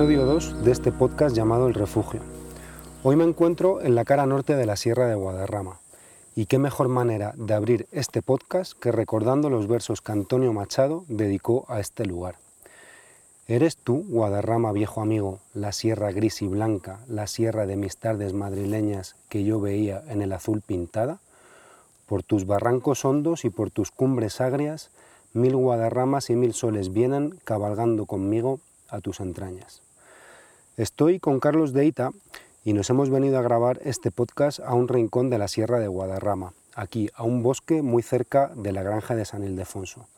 episodio 2 de este podcast llamado El Refugio. Hoy me encuentro en la cara norte de la Sierra de Guadarrama. Y qué mejor manera de abrir este podcast que recordando los versos que Antonio Machado dedicó a este lugar. ¿Eres tú, Guadarrama viejo amigo, la sierra gris y blanca, la sierra de mis tardes madrileñas que yo veía en el azul pintada? Por tus barrancos hondos y por tus cumbres agrias, mil guadarramas y mil soles vienen cabalgando conmigo a tus entrañas. Estoy con Carlos de Ita y nos hemos venido a grabar este podcast a un rincón de la Sierra de Guadarrama, aquí a un bosque muy cerca de la granja de San Ildefonso.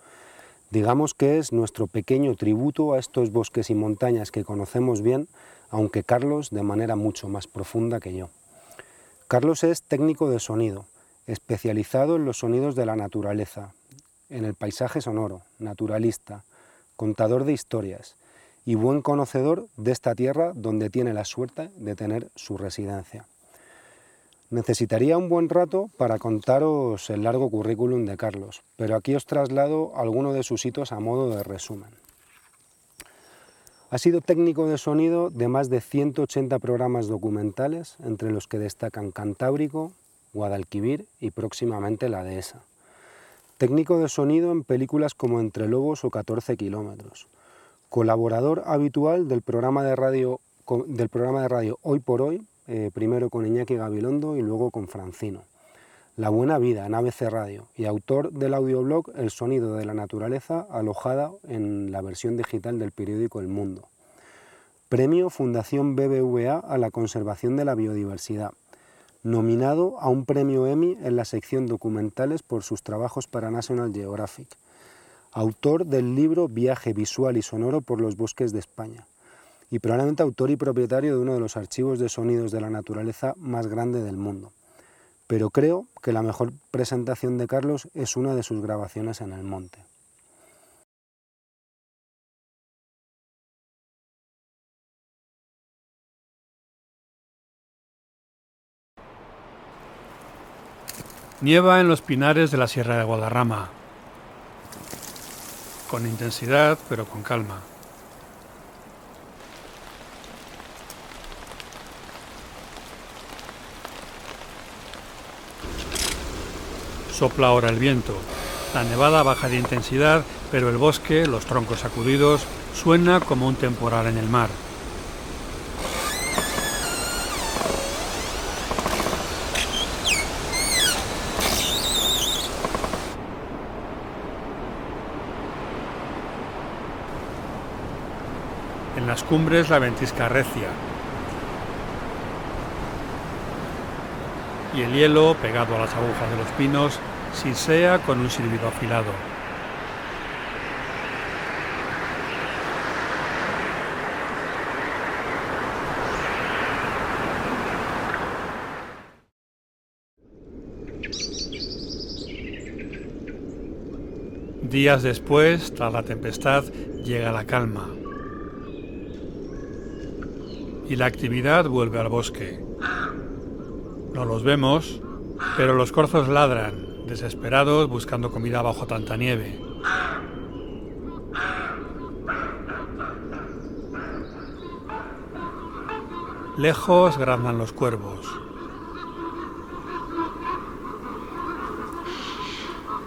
Digamos que es nuestro pequeño tributo a estos bosques y montañas que conocemos bien, aunque Carlos de manera mucho más profunda que yo. Carlos es técnico de sonido, especializado en los sonidos de la naturaleza, en el paisaje sonoro, naturalista, contador de historias y buen conocedor de esta tierra donde tiene la suerte de tener su residencia. Necesitaría un buen rato para contaros el largo currículum de Carlos, pero aquí os traslado algunos de sus hitos a modo de resumen. Ha sido técnico de sonido de más de 180 programas documentales, entre los que destacan Cantábrico, Guadalquivir y próximamente La Dehesa. Técnico de sonido en películas como Entre Lobos o 14 kilómetros. Colaborador habitual del programa de radio, del programa de radio Hoy por Hoy, eh, primero con Iñaki Gabilondo y luego con Francino. La Buena Vida en ABC Radio y autor del audioblog El Sonido de la Naturaleza, alojada en la versión digital del periódico El Mundo. Premio Fundación BBVA a la conservación de la biodiversidad. Nominado a un premio Emmy en la sección documentales por sus trabajos para National Geographic. Autor del libro Viaje visual y sonoro por los bosques de España y probablemente autor y propietario de uno de los archivos de sonidos de la naturaleza más grande del mundo. Pero creo que la mejor presentación de Carlos es una de sus grabaciones en el monte. Nieva en los pinares de la Sierra de Guadarrama, con intensidad pero con calma. Sopla ahora el viento. La nevada baja de intensidad, pero el bosque, los troncos sacudidos, suena como un temporal en el mar. Las cumbres la ventisca recia, y el hielo, pegado a las agujas de los pinos, sisea con un silbido afilado. Días después, tras la tempestad, llega la calma. Y la actividad vuelve al bosque. No los vemos, pero los corzos ladran, desesperados buscando comida bajo tanta nieve. Lejos graznan los cuervos.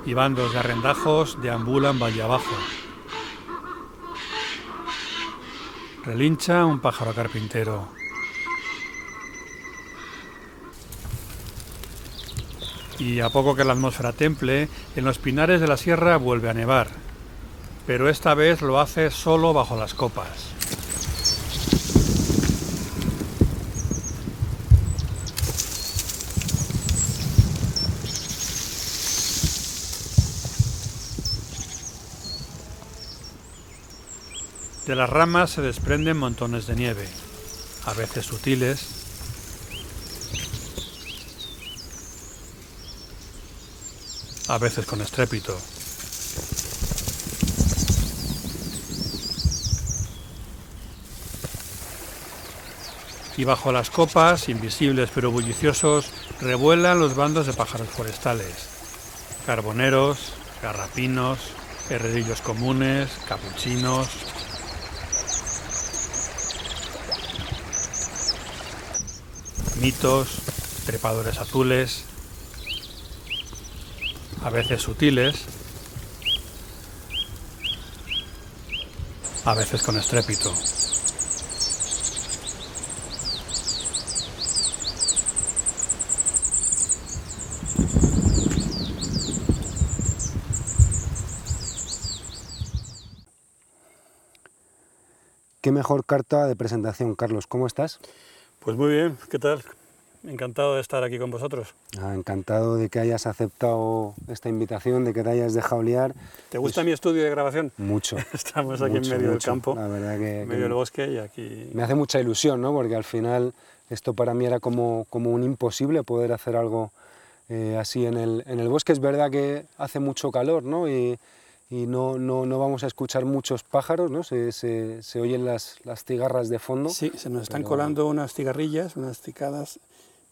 Y bandos de arrendajos deambulan valle abajo. Relincha un pájaro carpintero. y a poco que la atmósfera temple, en los pinares de la sierra vuelve a nevar, pero esta vez lo hace solo bajo las copas. Las ramas se desprenden montones de nieve, a veces sutiles, a veces con estrépito. Y bajo las copas, invisibles pero bulliciosos, revuelan los bandos de pájaros forestales, carboneros, garrapinos, herrerillos comunes, capuchinos, trepadores azules, a veces sutiles, a veces con estrépito. Qué mejor carta de presentación, Carlos. ¿Cómo estás? Pues muy bien, ¿qué tal? Encantado de estar aquí con vosotros. Ah, encantado de que hayas aceptado esta invitación, de que te hayas dejado liar. ¿Te gusta mi estudio de grabación? Mucho. Estamos aquí mucho, en medio del campo, La verdad que, en que medio del bosque y aquí... me hace mucha ilusión, ¿no? Porque al final esto para mí era como, como un imposible poder hacer algo eh, así en el, en el bosque. Es verdad que hace mucho calor, ¿no? Y, y no, no, no vamos a escuchar muchos pájaros, ¿no? Se, se, se oyen las, las cigarras de fondo. Sí, se nos están Pero- colando unas cigarrillas, unas cicadas,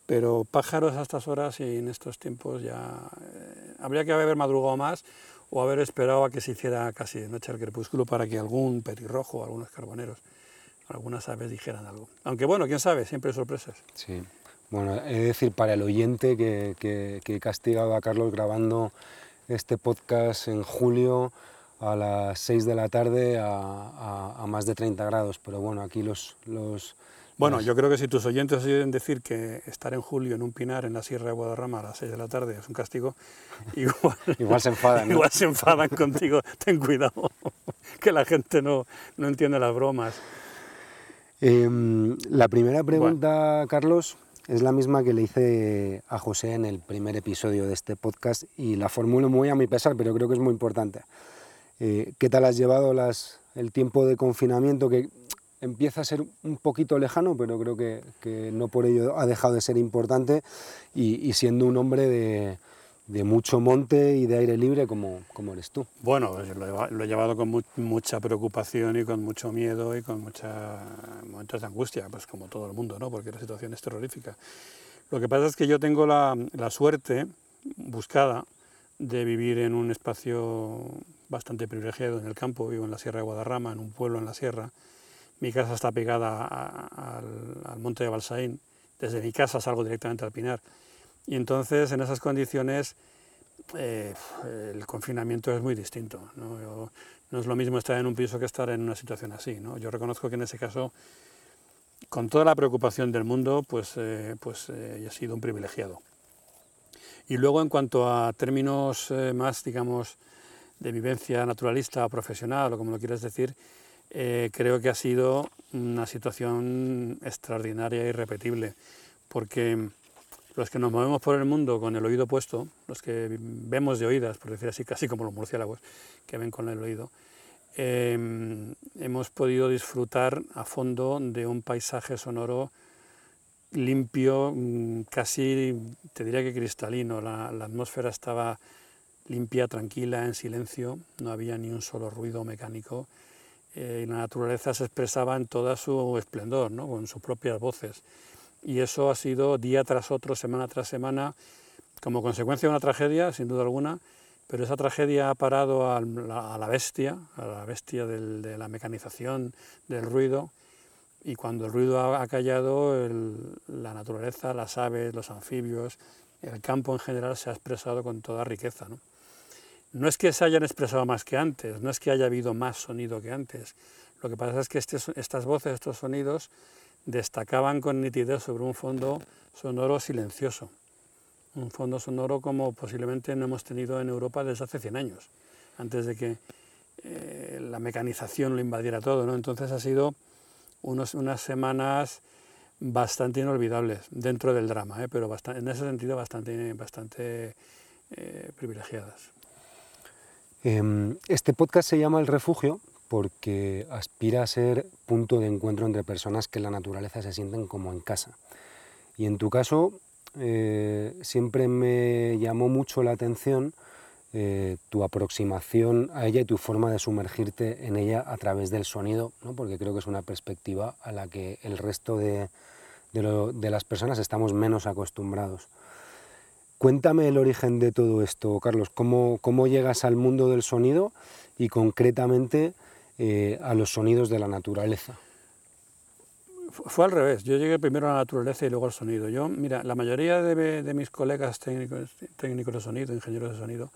pero pájaros a estas horas y en estos tiempos ya... eh, habría que haber madrugado más o haber esperado a que se hiciera casi de noche al crepúsculo para que algún petirrojo, algunos carboneros, algunas aves dijeran algo. Aunque bueno, quién sabe, siempre hay sorpresas. Sí. Bueno, he de decir para el oyente que, que, que he castigado a Carlos grabando este podcast en julio a las 6 de la tarde a, a- a más de 30 grados, pero bueno, aquí los... los Bueno, las- yo creo que si tus oyentes oyen decir que estar en julio en un pinar en la Sierra de Guadarrama a las 6 de la tarde es un castigo, igual, Igual se enfadan, ¿no? igual se enfadan contigo. Ten cuidado, que la gente no, no entiende las bromas. Em, la primera pregunta, Carlos, es la misma que le hice a José en el primer episodio de este podcast y la formulo muy a mi pesar, pero creo que es muy importante. Eh, ¿Qué tal has llevado las, el tiempo de confinamiento que empieza a ser un poquito lejano, pero creo que, no por ello ha dejado de ser importante y siendo un hombre de, de mucho monte y de aire libre como, como eres tú? Bueno, lo, he llevado con mu- mucha preocupación y con mucho miedo y con muchos momentos de angustia, pues como todo el mundo, ¿no? porque la situación es terrorífica. Lo que pasa es que yo tengo la, la suerte buscada de vivir en un espacio bastante privilegiado en el campo, vivo en la Sierra de Guadarrama, en un pueblo en la sierra. Mi casa está pegada al, al monte de Balsaín, desde mi casa salgo directamente al Pinar. Y entonces en esas condiciones eh, el confinamiento es muy distinto. ¿no? Yo- no es lo mismo estar en un piso que estar en una situación así. ¿no? Yo reconozco que en ese caso, con toda la preocupación del mundo, pues, eh, pues eh, he sido un privilegiado. Y luego en cuanto a términos eh, más, digamos, de vivencia naturalista o profesional, o como lo quieras decir, eh, creo que ha sido una situación extraordinaria e irrepetible, porque los que nos movemos por el mundo con el oído puesto, los que vemos de oídas, por decir así, casi como los murciélagos, que ven con el oído, eh, hemos podido disfrutar a fondo de un paisaje sonoro limpio, mm, casi, te diría que cristalino. La, la atmósfera estaba limpia, tranquila, en silencio, no había ni un solo ruido mecánico. eh, y la naturaleza se expresaba en toda su esplendor, ¿no? con sus propias voces. Y eso ha sido día tras otro, semana tras semana, como consecuencia de una tragedia, sin duda alguna, pero esa tragedia ha parado a la, bestia, a la bestia de la mecanización, del ruido, y cuando el ruido ha, ha callado, la naturaleza, las aves, los anfibios, el campo en general se ha expresado con toda riqueza. ¿no? No es que se hayan expresado más que antes, no es que haya habido más sonido que antes. Lo que pasa es que este- estas voces, estos sonidos, destacaban con nitidez sobre un fondo sonoro silencioso. Un fondo sonoro como posiblemente no hemos tenido en Europa desde hace 100 años, antes de que eh, la mecanización lo invadiera todo. ¿no? Entonces ha sido unos- unas semanas bastante inolvidables dentro del drama, ¿eh? pero basta- en ese sentido bastante, bastante eh, privilegiadas. Em, Este podcast se llama El Refugio porque aspira a ser punto de encuentro entre personas que en la naturaleza se sienten como en casa. Y en tu caso, eh, siempre me llamó mucho la atención eh, tu aproximación a ella y tu forma de sumergirte en ella a través del sonido, porque creo que es una perspectiva a la que el resto de, las personas estamos menos acostumbrados. Cuéntame el origen de todo esto, Carlos. ¿Cómo, cómo llegas al mundo del sonido y concretamente eh, a los sonidos de la naturaleza? Fue al revés, yo llegué primero a la naturaleza y luego al sonido. Yo, mira, la mayoría de, mis colegas técnicos, técnicos de sonido, ingenieros de sonido,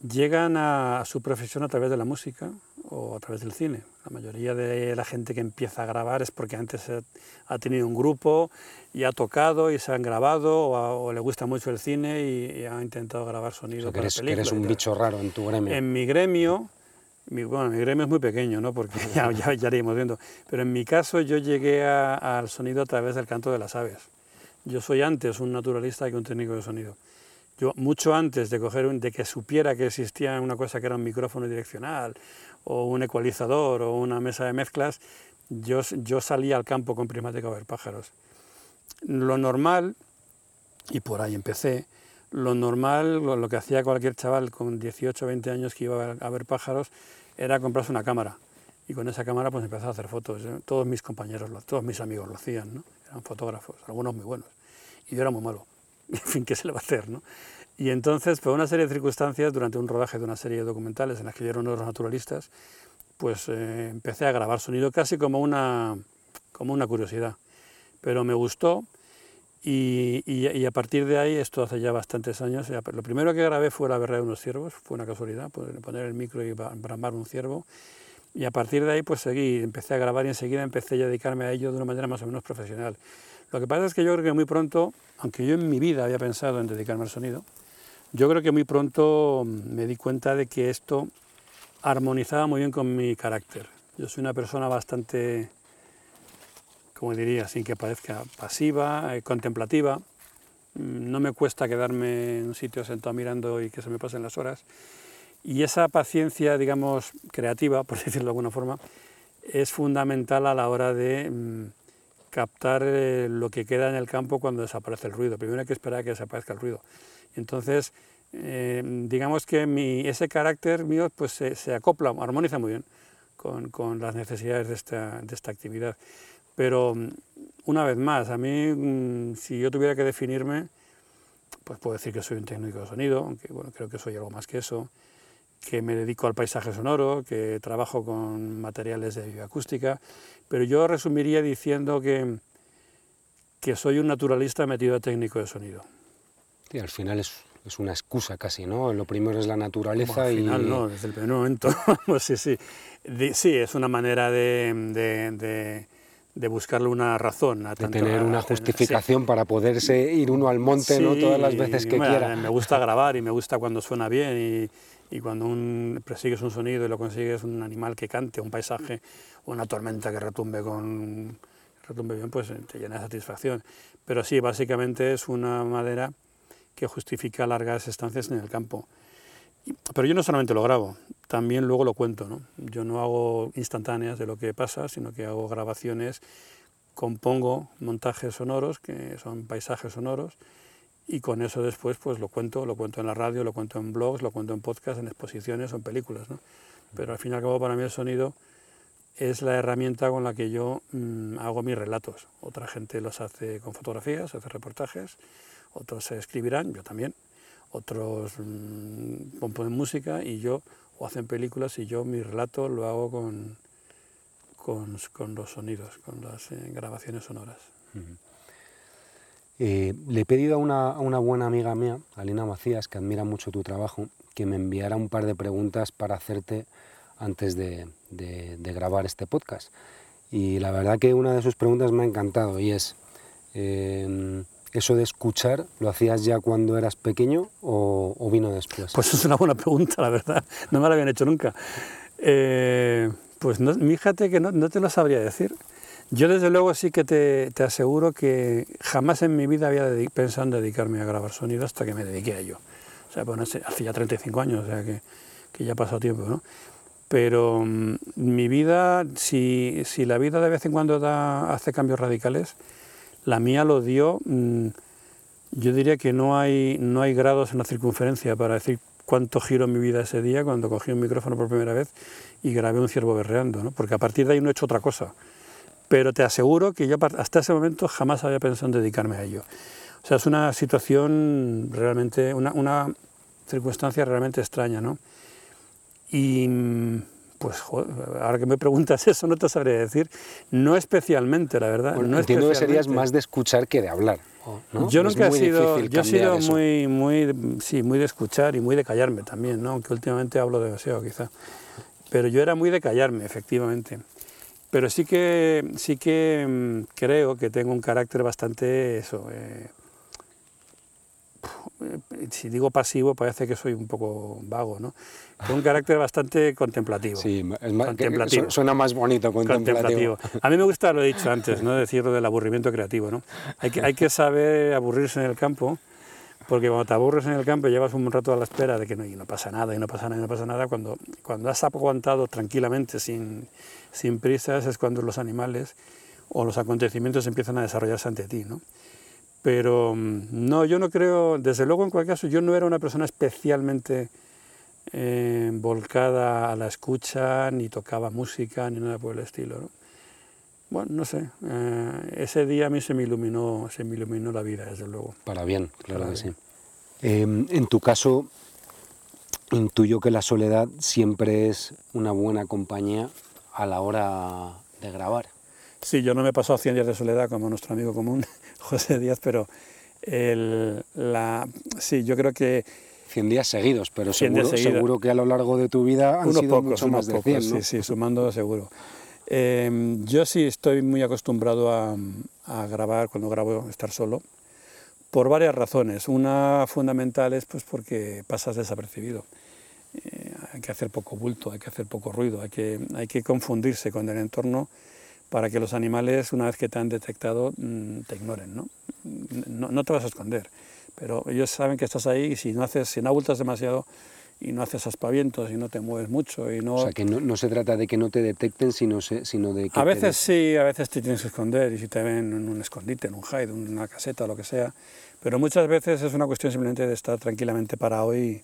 llegan a su profesión a través de la música o a través del cine. La mayoría de la gente que empieza a grabar es porque antes ha tenido un grupo y ha tocado y se han grabado o, le gusta mucho el cine y, ha intentado grabar sonido para eres, eres un bicho raro en tu gremio. En mi gremio, mi, bueno, mi gremio es muy pequeño, ¿no? porque ya, ya, ya iremos viendo, pero en mi caso yo llegué al sonido a través del canto de las aves. Yo soy antes un naturalista que un técnico de sonido. Yo, mucho antes de, coger de que supiera que existía una cosa que era un micrófono direccional o un ecualizador o una mesa de mezclas, yo, yo salía al campo con primática a ver pájaros. Lo normal, y por ahí empecé, lo normal, lo, que hacía cualquier chaval con 18 o 20 años que iba a ver, pájaros, era comprarse una cámara. Y con esa cámara pues empezaba a hacer fotos. Todos mis compañeros, todos mis amigos lo hacían, ¿no? eran fotógrafos, algunos muy buenos. Y yo era muy malo. en fin, ¿qué se le va a hacer? ¿no? Y entonces, por una serie de circunstancias, durante un rodaje de una serie de documentales en las que yo era uno de los naturalistas, pues eh, empecé a grabar sonido casi como una, como una curiosidad. Pero me gustó y, y, a partir de ahí, esto hace ya bastantes años, lo primero que grabé fue la berrea de unos ciervos, fue una casualidad, poner el micro y bramar un ciervo. Y a partir de ahí pues seguí, empecé a grabar y enseguida empecé a dedicarme a ello de una manera más o menos profesional. Lo que pasa es que yo creo que muy pronto, aunque yo en mi vida había pensado en dedicarme al sonido, yo creo que muy pronto me di cuenta de que esto armonizaba muy bien con mi carácter. Yo soy una persona bastante, como diría, sin que parezca pasiva, eh, contemplativa. Mm, no me cuesta quedarme en un sitio sentado mirando y que se me pasen las horas. Y esa paciencia, digamos, creativa, por decirlo de alguna forma, es fundamental a la hora de mm, captar eh, lo que queda en el campo cuando desaparece el ruido. Primero hay que esperar a que desaparezca el ruido. Entonces, eh, digamos que ese carácter mío pues, se, acopla, armoniza muy bien con, las necesidades de esta, actividad. Pero, mm, una vez más, a mí, mm, si yo tuviera que definirme, pues puedo decir que soy un técnico de sonido, aunque bueno, creo que soy algo más que eso, que me dedico al paisaje sonoro, que trabajo con materiales de bioacústica, pero yo resumiría diciendo que, que soy un naturalista metido a técnico de sonido. Y al final es, es, una excusa casi, ¿no? Lo primero es la naturaleza al final, no, desde el primer momento. sí, sí. sí, es una manera de, de, de, buscarle una razón. A de tener una justificación para poderse ir uno al monte ¿no? todas las veces que quiera. Me gusta grabar y me gusta cuando suena bien y y cuando un, persigues un sonido y lo consigues un animal que cante, un paisaje, una tormenta que retumbe, con, retumbe bien, pues te llena de satisfacción. Pero sí, básicamente es una madera que justifica largas estancias en el campo. Pero yo no solamente lo grabo, también luego lo cuento. ¿no? Yo no hago instantáneas de lo que pasa, sino que hago grabaciones, compongo montajes sonoros, que son paisajes sonoros, y con eso después pues lo cuento, lo cuento en la radio, lo cuento en blogs, lo cuento en podcasts, en exposiciones o en películas. ¿no? Pero al fin y al cabo para mí el sonido es la herramienta con la que yo mm, hago mis relatos. Otra gente los hace con fotografías, hace reportajes, otros se escribirán, yo también, otros mmm, componen música y yo, o hacen películas y yo mi relato lo hago con, con, con los sonidos, con las eh, grabaciones sonoras. Eh, le he pedido a una, buena amiga mía, Alina Macías, que admira mucho tu trabajo, que me enviara un par de preguntas para hacerte antes de, grabar este podcast. Y la verdad que una de sus preguntas me ha encantado y es, em, ¿eso de escuchar lo hacías ya cuando eras pequeño o, vino después? Pues es una buena pregunta, la verdad. No me la habían hecho nunca. Eh, pues no, fíjate que no, te lo sabría decir. Yo desde luego sí que te, aseguro que jamás en mi vida había pensado en dedicarme a grabar sonido hasta que me dediqué a ello. O sea, bueno, hace ya 35 años, o sea que, que ya ha pasado tiempo, ¿no? Pero mm, mi vida, si, si, la vida de vez en cuando da, hace cambios radicales, la mía lo dio, mm, yo diría que no hay, no hay grados en la circunferencia para decir cuánto giro mi vida ese día cuando cogí un micrófono por primera vez y grabé un ciervo berreando, ¿no? porque a partir de ahí no he hecho otra cosa pero te aseguro que yo hasta ese momento jamás había pensado en dedicarme a ello. O sea, es una situación realmente, una, circunstancia realmente extraña, ¿no? Y pues ahora que me preguntas eso no te sabré decir. No especialmente, la verdad. no entiendo que serías más de escuchar que de hablar. Yo nunca he sido, yo he sido muy, muy, sí, muy de escuchar y muy de callarme también, ¿no? aunque últimamente hablo demasiado quizá. Pero yo era muy de callarme, efectivamente. Pero sí que, sí que mm, creo que tengo un carácter bastante eso, eh, si digo pasivo parece que soy un poco vago, ¿no? Con un carácter bastante contemplativo. Sí, suena más bonito contemplativo. A mí me gusta, lo he dicho antes, ¿no? decirlo del aburrimiento creativo. ¿no? Hay, que, hay que saber aburrirse en el campo, porque cuando te aburres en el campo y llevas un rato a la espera de que no, y no pasa nada, y no pasa nada, y no pasa nada, cuando, cuando has aguantado tranquilamente, sin, sin prisas, es cuando los animales o los acontecimientos empiezan a desarrollarse ante ti. ¿no? Pero mm, no, yo no creo, desde luego en cualquier caso, yo no era una persona especialmente eh, volcada a la escucha, ni tocaba música, ni nada por el estilo. ¿no? Bueno, no sé, eh, ese día a mí se me, iluminó, se me iluminó la vida, desde luego. Para bien, claro que sí. Em, en tu caso, intuyo que la soledad siempre es una buena compañía a la hora de grabar. Sí, yo no me he pasado 100 días de soledad como nuestro amigo común, José Díaz, pero el, la, sí, yo creo que... 100 días seguidos, pero seguro, seguro que a lo largo de tu vida han sido mucho más de 100, Sí, sí, sumando seguro. Em, yo sí estoy muy acostumbrado a, a, grabar cuando grabo estar solo, por varias razones. Una fundamental es pues porque pasas desapercibido. Eh, hay que hacer poco bulto, hay que hacer poco ruido, hay que, hay que confundirse con el entorno para que los animales, una vez que te han detectado, mm, te ignoren. ¿no? No, te vas a esconder, pero ellos saben que estás ahí y si no, haces, si no abultas demasiado y no haces aspavientos y no te mueves mucho y no... O sea, que no, se trata de que no te detecten, sino, sino de que... A veces sí, a veces te tienes que esconder y si te ven en un escondite, en un hide, en una caseta, lo que sea, pero muchas veces es una cuestión simplemente de estar tranquilamente parado y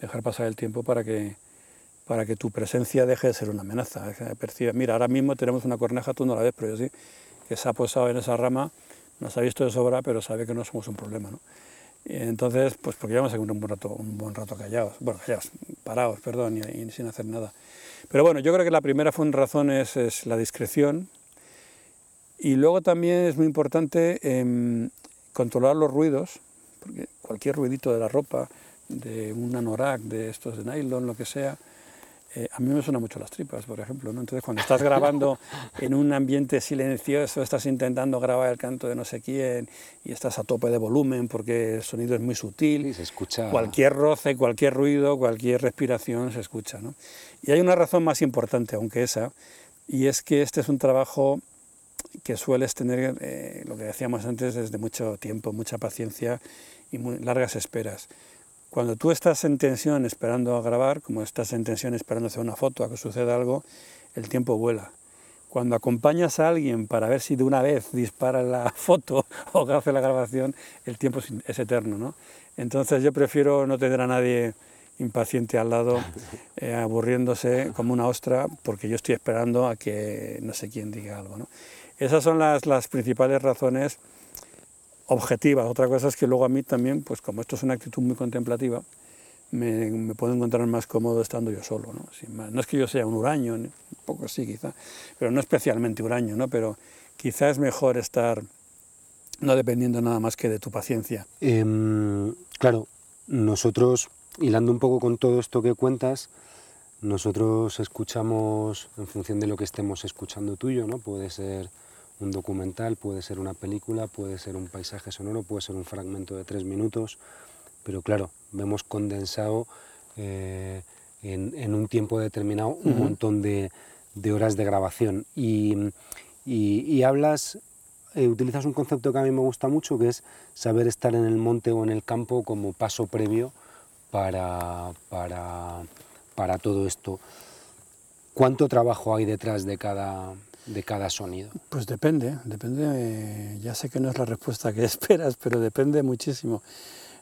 dejar pasar el tiempo para que para que tu presencia deje de ser una amenaza. Percibe, mira, ahora mismo tenemos una corneja, tú no la ves, pero yo sí, que se ha posado en esa rama, nos ha visto de sobra, pero sabe que no somos un problema. ¿no? Entonces, pues porque llevamos un buen rato, un buen rato callados, bueno, callados, parados, perdón, y, sin hacer nada. Pero bueno, yo creo que la primera razón es, es la discreción, y luego también es muy importante em, controlar los ruidos, porque cualquier ruidito de la ropa, de un anorak, de estos de nylon, lo que sea, eh, a mí me suenan mucho las tripas, por ejemplo. ¿no? Entonces, cuando estás grabando en un ambiente silencioso, estás intentando grabar el canto de no sé quién y estás a tope de volumen porque el sonido es muy sutil, y se escucha... cualquier roce, cualquier ruido, cualquier respiración se escucha. ¿no? Y hay una razón más importante, aunque esa, y es que este es un trabajo que sueles tener, eh, lo que decíamos antes, desde mucho tiempo, mucha paciencia y muy largas esperas. Cuando tú estás en tensión esperando a grabar, como estás en tensión esperando hacer una foto, a que suceda algo, el tiempo vuela. Cuando acompañas a alguien para ver si de una vez dispara la foto o hace la grabación, el tiempo es eterno. ¿no? Entonces yo prefiero no tener a nadie impaciente al lado, eh, aburriéndose como una ostra, porque yo estoy esperando a que no sé quién diga algo. ¿no? Esas son las, las principales razones objetivas. Otra cosa es que luego a mí también, pues como esto es una actitud muy contemplativa, me, puedo encontrar más cómodo estando yo solo. ¿no? no es que yo sea un huraño, un poco sí quizá, pero no especialmente huraño, ¿no? pero quizá es mejor estar no dependiendo nada más que de tu paciencia. Em, claro, nosotros, hilando un poco con todo esto que cuentas, nosotros escuchamos en función de lo que estemos escuchando tuyo, ¿no? Puede ser un documental, puede ser una película, puede ser un paisaje sonoro, puede ser un fragmento de tres minutos, pero claro, vemos condensado eh, en, un tiempo determinado un montón de, horas de grabación. Y, hablas, eh, utilizas un concepto que a mí me gusta mucho, que es saber estar en el monte o en el campo como paso previo para, para, para todo esto. ¿Cuánto trabajo hay detrás de cada, de cada sonido? Pues depende, depende, ya sé que no es la respuesta que esperas, pero depende muchísimo.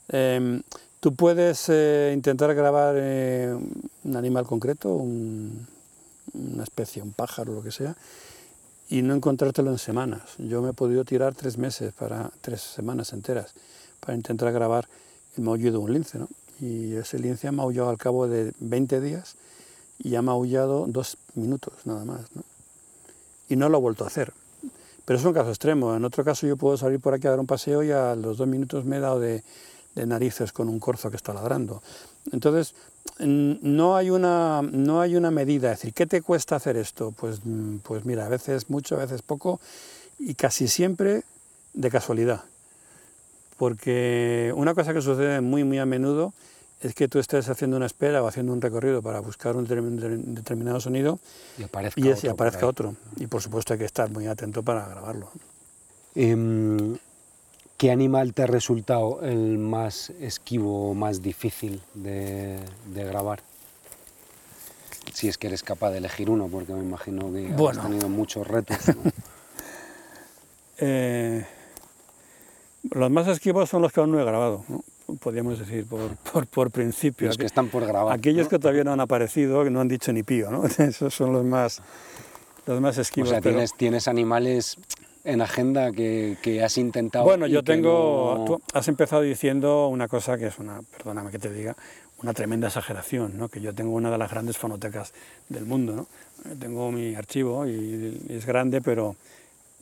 Em, tú puedes eh, intentar grabar eh, un animal concreto, una especie, un pájaro, lo que sea, y no encontrártelo en semanas. Yo me he podido tirar tres meses, para tres semanas enteras, para intentar grabar el maullido de un lince, ¿no? Y ese lince ha maullado al cabo de 20 días y ha maullado dos minutos nada más. ¿no? Y no lo ha vuelto a hacer. Pero es un caso extremo. En otro caso yo puedo salir por aquí a dar un paseo y a los dos minutos me he dado de, narices con un corzo que está ladrando. Entonces, no hay una, no hay una medida. Es decir, ¿qué te cuesta hacer esto? Pues, pues mira, a veces mucho, a veces poco y casi siempre de casualidad. Porque una cosa que sucede muy, muy a menudo es que tú estés haciendo una espera o haciendo un recorrido para buscar un determinado sonido y aparezca, y, otro, aparezca otro. Y por supuesto hay que estar muy atento para grabarlo. Em, ¿Qué animal te ha resultado el más esquivo o más difícil de, grabar? Si es que eres capaz de elegir uno, porque me imagino que has tenido muchos retos. Eh, los más esquivos son los que aún no he grabado. ¿no? Podríamos decir, por, por, principio. Los que están por grabar. Aquellos que todavía no han aparecido, que no han dicho ni pío, ¿no? Esos son los más, los más esquivos. O sea, tienes, tienes animales en agenda que, que has intentado. Bueno, yo tengo. Tú has empezado diciendo una cosa que es una, perdóname que te diga, una tremenda exageración, ¿no? que yo tengo una de las grandes fonotecas del mundo. ¿no? Tengo mi archivo y, es grande, pero,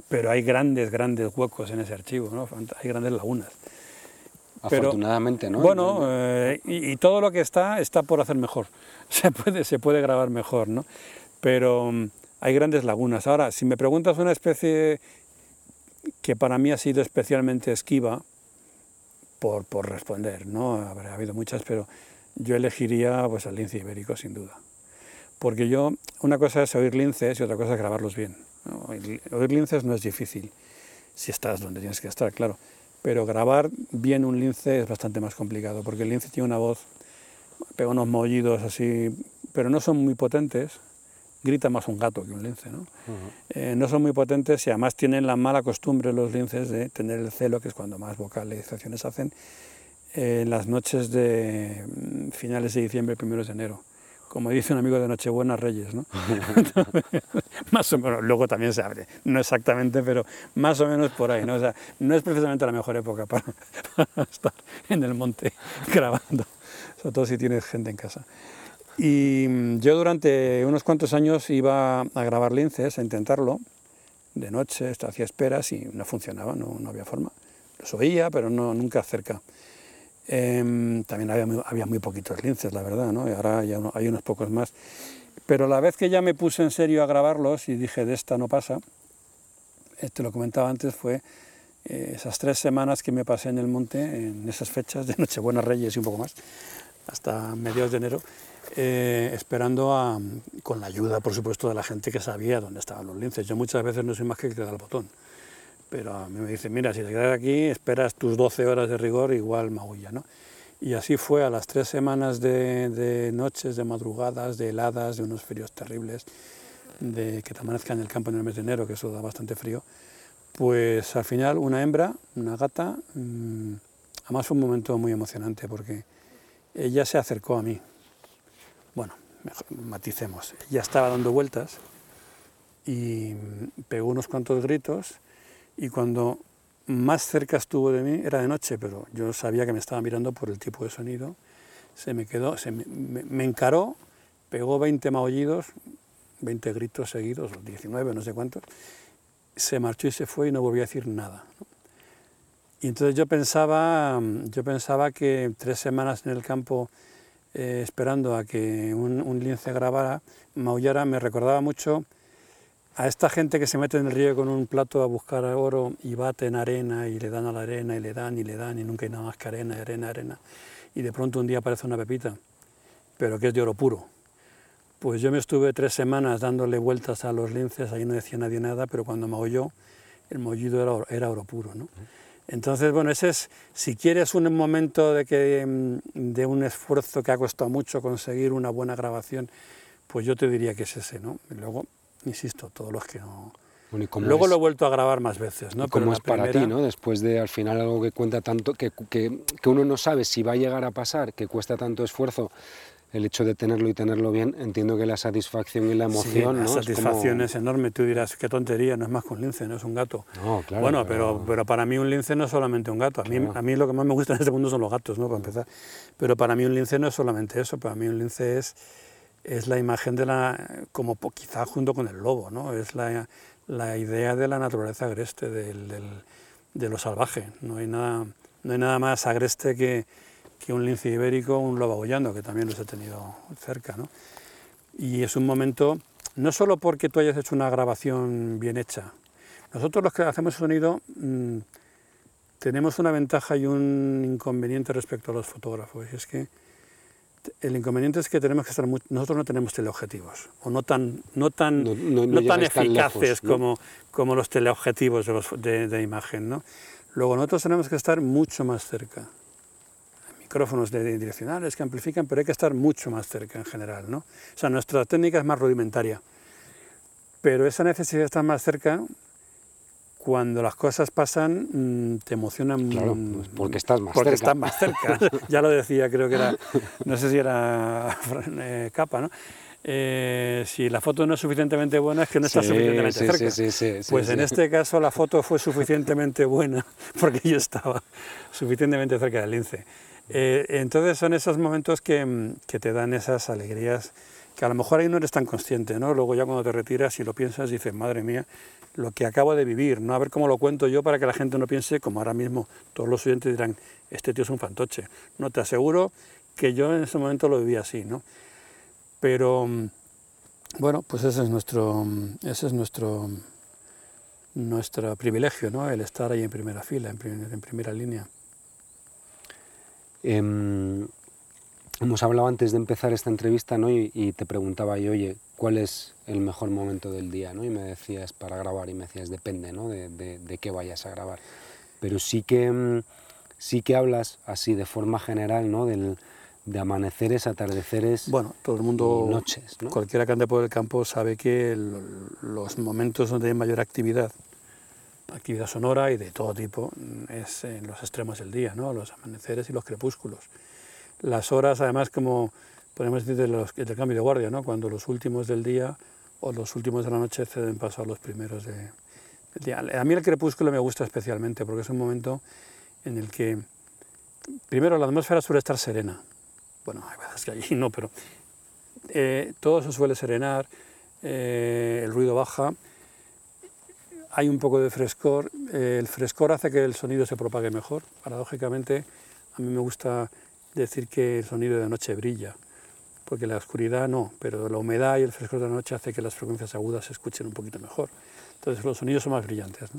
pero hay grandes, grandes huecos en ese archivo, ¿no? hay grandes lagunas. Afortunadamente, ¿no? Bueno, eh, y, todo lo que está está por hacer mejor. Se puede, se puede grabar mejor, ¿no? Pero mm, hay grandes lagunas. Ahora, si me preguntas una especie que para mí ha sido especialmente esquiva, por, por responder, ¿no? Habrá habido muchas, pero yo elegiría pues, al lince ibérico, sin duda. Porque yo, una cosa es oír linces y otra cosa es grabarlos bien. Oír linces no es difícil, si estás donde tienes que estar, claro pero grabar bien un lince es bastante más complicado, porque el lince tiene una voz, pega unos mollidos así, pero no son muy potentes, grita más un gato que un lince, ¿no? Eh, no son muy potentes y además tienen la mala costumbre los linces de tener el celo, que es cuando más vocalizaciones hacen, en las noches de mm, finales de diciembre, primeros de enero como dice un amigo de Nochebuena, Reyes, ¿no? más o menos, luego también se abre, no exactamente, pero más o menos por ahí, ¿no? O sea, no es precisamente la mejor época para, estar en el monte grabando, sobre todo si tienes gente en casa. Y mm, yo durante unos cuantos años iba a grabar linces, a intentarlo, de noche, hacía esperas y no funcionaba, no, no había forma. Los oía, pero no, nunca cerca. Em, también había muy, había muy, poquitos linces, la verdad, ¿no? y ahora ya hay unos pocos más. Pero la vez que ya me puse en serio a grabarlos y dije, de esta no pasa, te lo comentaba antes, fue eh, esas tres semanas que me pasé en el monte, en esas fechas de Nochebuena Reyes y un poco más, hasta mediados de enero, eh, esperando con la ayuda, por supuesto, de la gente que sabía dónde estaban los linces. Yo muchas veces no soy más que el que el botón pero a mí me dicen, mira, si te quedas aquí, esperas tus 12 horas de rigor, igual maulla, ¿no? Y así fue a las tres semanas de, noches, de madrugadas, de heladas, de unos fríos terribles, de que te amanezca en el campo en el mes de enero, que eso da bastante frío, pues al final una hembra, una gata, mmm, además fue un momento muy emocionante porque ella se acercó a mí. Bueno, maticemos, ella estaba dando vueltas y pegó unos cuantos gritos y cuando más cerca estuvo de mí, era de noche, pero yo sabía que me estaba mirando por el tipo de sonido, se me quedó, se me, encaró, pegó 20 maullidos, 20 gritos seguidos, 19, no sé cuántos, se marchó y se fue y no volvió a decir nada. Y entonces yo pensaba, yo pensaba que tres semanas en el campo eh, esperando a que un, un lince grabara, maullara, me recordaba mucho a esta gente que se mete en el río con un plato a buscar oro y bate en arena y le dan a la arena y le dan y le dan y nunca hay nada más que arena, arena, arena. Y de pronto un día aparece una pepita, pero que es de oro puro. Pues yo me estuve tres semanas dándole vueltas a los linces, ahí no decía nadie nada, pero cuando me oyó, el mollido era oro, era oro puro. ¿no? Entonces, bueno, ese es, si quieres un momento de, que, mm, de un esfuerzo que ha costado mucho conseguir una buena grabación, pues yo te diría que es ese, ¿no? Luego, insisto, todos los que no... Luego lo he vuelto a grabar más veces, ¿no? ¿Cómo es para ti, ¿no? Después de al final algo que cuenta tanto, que, que, que, uno no sabe si va a llegar a pasar, que cuesta tanto esfuerzo, el hecho de tenerlo y tenerlo bien, entiendo que la satisfacción y la emoción, sí, la satisfacción es, enorme. Tú dirás, qué tontería, no es más que un lince, no es un gato. No, claro, bueno, pero... pero... para mí un lince no es solamente un gato. A mí, a mí lo que más me gusta en este mundo son los gatos, ¿no? Para empezar. Pero para mí un lince no es solamente eso, para mí un lince es es la imagen de la, como quizá junto con el lobo, ¿no? es la, la idea de la naturaleza agreste, del, del, de lo salvaje. No hay nada, no hay nada más agreste que, que un lince ibérico, un lobo aullando, que también los he tenido cerca. ¿no? Y es un momento, no solo porque tú hayas hecho una grabación bien hecha, nosotros los que hacemos sonido mmm, tenemos una ventaja y un inconveniente respecto a los fotógrafos, y es que el inconveniente es que tenemos que estar muy, nosotros no tenemos teleobjetivos o no tan no tan no, no, no tan eficaces lejos, como, como los teleobjetivos de, los, de, de, imagen no luego nosotros tenemos que estar mucho más cerca. Micrófonos de direccionales que amplifican pero hay que estar mucho más cerca en general no o sea nuestra técnica es más rudimentaria pero esa necesidad de estar más cerca cuando las cosas pasan mm, te emocionan claro, pues porque estás más porque cerca. estás más cerca. Ya lo decía creo que era no sé si era eh, capa no eh, si la foto no es suficientemente buena es que no está sí, suficientemente sí, cerca. sí, sí, pues en este caso la foto fue suficientemente buena porque yo estaba suficientemente cerca del lince. Eh, entonces son esos momentos que, que te dan esas alegrías que a lo mejor ahí no eres tan consciente, ¿no? Luego ya cuando te retiras y lo piensas dices, madre mía, lo que acabo de vivir, ¿no? A ver cómo lo cuento yo para que la gente no piense, como ahora mismo todos los oyentes dirán, este tío es un fantoche. No, te aseguro que yo en ese momento lo viví así, ¿no? Pero, bueno, pues ese es nuestro, ese es nuestro, nuestro privilegio, ¿no? El estar ahí en primera fila, en, primer, en primera línea. Eh, hemos hablado antes de empezar esta entrevista, ¿no? Y, y, te preguntaba yo, oye, ¿cuál es el mejor momento del día, ¿no? Y me decías para grabar y me decías depende, ¿no? De, de, de qué vayas a grabar. Pero sí que sí que hablas así de forma general, ¿no? Del, de amaneceres, atardeceres bueno, todo el mundo, noches. ¿no? Cualquiera que ande por el campo sabe que el, los momentos donde hay mayor actividad, actividad sonora y de todo tipo, es en los extremos del día, ¿no? los amaneceres y los crepúsculos. Las horas, además, como podemos decir, de los, del cambio de guardia, ¿no? cuando los últimos del día o los últimos de la noche ceden paso a los primeros de, del día. A mí el crepúsculo me gusta especialmente porque es un momento en el que, primero, la atmósfera suele estar serena, bueno, hay veces que allí no, pero eh, todo se suele serenar, eh, el ruido baja, hay un poco de frescor, eh, el frescor hace que el sonido se propague mejor. Paradójicamente, a mí me gusta decir que el sonido de noche brilla, porque la oscuridad no, pero la humedad y el frescor de la noche hace que las frecuencias agudas se escuchen un poquito mejor. Entonces los sonidos son más brillantes.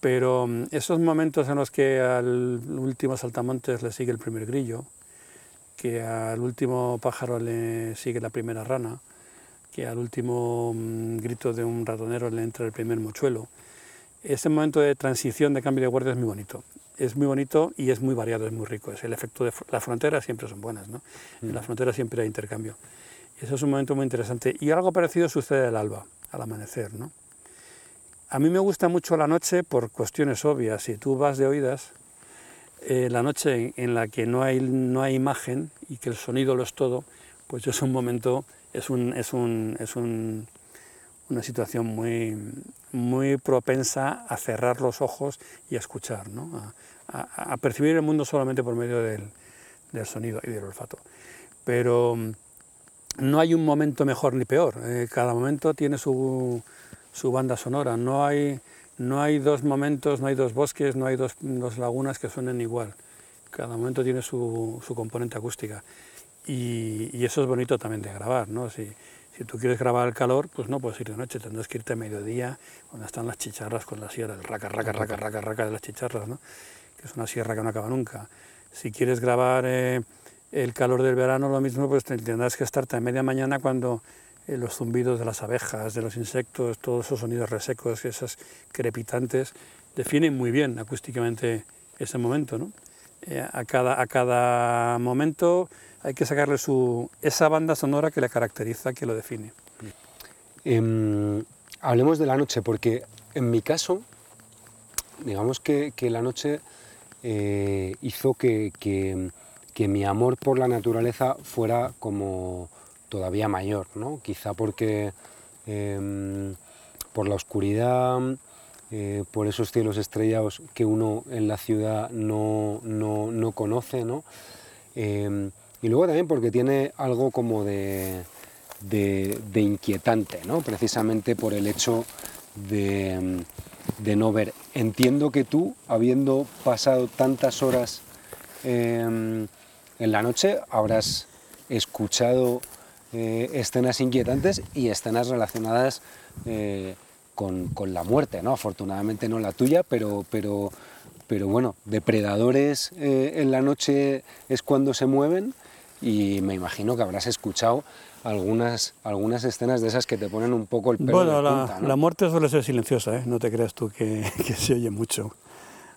Pero um, esos momentos en los que al último saltamontes le sigue el primer grillo, que al último pájaro le sigue la primera rana, que al último um, grito de un ratonero le entra el primer mochuelo. Ese momento de transición, de cambio de guardia es muy bonito. Es muy bonito y es muy variado, es muy rico. Es el efecto de la frontera siempre son buenas, ¿no? Mm. En la frontera siempre hay intercambio. Eso es un momento muy interesante. Y algo parecido sucede al alba, al amanecer, ¿no? A mí me gusta mucho la noche por cuestiones obvias. Si tú vas de oídas, eh, la noche en la que no hay, no hay imagen y que el sonido lo es todo, pues es un momento, es, un, es, un, es un, una situación muy, muy propensa a cerrar los ojos y a escuchar, ¿no? a, a, a, percibir el mundo solamente por medio del, del, sonido y del olfato. Pero mm, no hay un momento mejor ni peor, eh, cada momento tiene su, su banda sonora, no hay no hay dos momentos, no hay dos bosques, no hay dos, dos lagunas que suenen igual. Cada momento tiene su, su componente acústica. Y, y, eso es bonito también de grabar, ¿no? Si, si, tú quieres grabar el calor, pues no puedes ir de noche, tendrás que irte a mediodía, cuando están las chicharras con la sierra, el raca, raca, raca, raca, raca de las chicharras, ¿no? Que es una sierra que no acaba nunca. Si quieres grabar eh, el calor del verano, lo mismo, pues tendrás que estarte a media mañana cuando eh, los zumbidos de las abejas, de los insectos, todos esos sonidos resecos, esas crepitantes, definen muy bien acústicamente ese momento. Eh, a, cada, a cada momento hay que sacarle su, esa banda sonora que le caracteriza, que lo define. Eh, hablemos de la noche, porque en mi caso, digamos que la noche eh, hizo que, que, mi amor por la naturaleza fuera como todavía mayor, ¿no? quizá porque eh, por la oscuridad, eh, por esos cielos estrellados que uno en la ciudad no, no, no conoce, ¿no? Eh, y luego también porque tiene algo como de, de, inquietante, ¿no? precisamente por el hecho de, no ver. Entiendo que tú, habiendo pasado tantas horas em, en la noche, habrás escuchado eh, escenas inquietantes y escenas relacionadas eh, con, la muerte, ¿no? Afortunadamente no la tuya, pero, pero, pero bueno, depredadores eh, en la noche es cuando se mueven y me imagino que habrás escuchado algunas, algunas escenas de esas que te ponen un poco el pelo Bueno, la, la, muerte suele ser silenciosa, ¿eh? no te creas tú que, que, se oye mucho.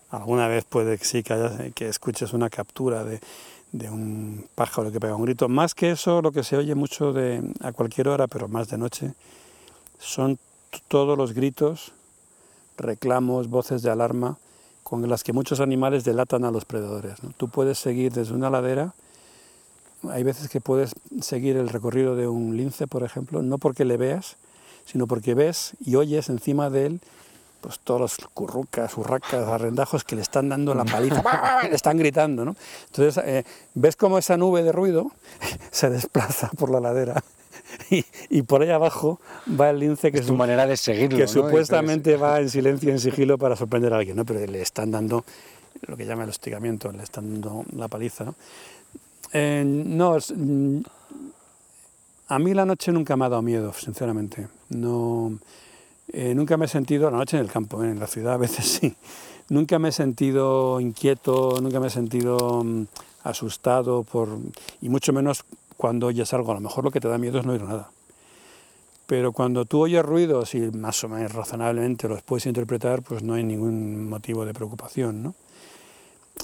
Alguna vez puede que sí que, que escuches una captura de, de, un pájaro que pega un grito. Más que eso, lo que se oye mucho de, a cualquier hora, pero más de noche, son todos los gritos, reclamos, voces de alarma con las que muchos animales delatan a los predadores. Tú puedes seguir desde una ladera hay veces que puedes seguir el recorrido de un lince, por ejemplo, no porque le veas, sino porque ves y oyes encima de él pues todos los currucas, urracas, arrendajos que le están dando la paliza, le están gritando, ¿no? Entonces, eh, ves cómo esa nube de ruido se desplaza por la ladera y, por ahí abajo va el lince que es tu manera de seguirlo, que supuestamente va en silencio, en sigilo para sorprender a alguien, ¿no? Pero le están dando lo que llama el hostigamiento, le están dando la paliza, ¿no? Eh, no, mm, a mí la noche nunca me ha dado miedo, sinceramente. No, eh, nunca me he sentido, la noche en el campo, en la ciudad a veces sí, nunca me he sentido inquieto, nunca me he sentido mm, asustado, por, y mucho menos cuando oyes algo. A lo mejor lo que te da miedo es no oír nada. Pero cuando tú oyes ruidos y más o menos razonablemente los puedes interpretar, pues no hay ningún motivo de preocupación, ¿no?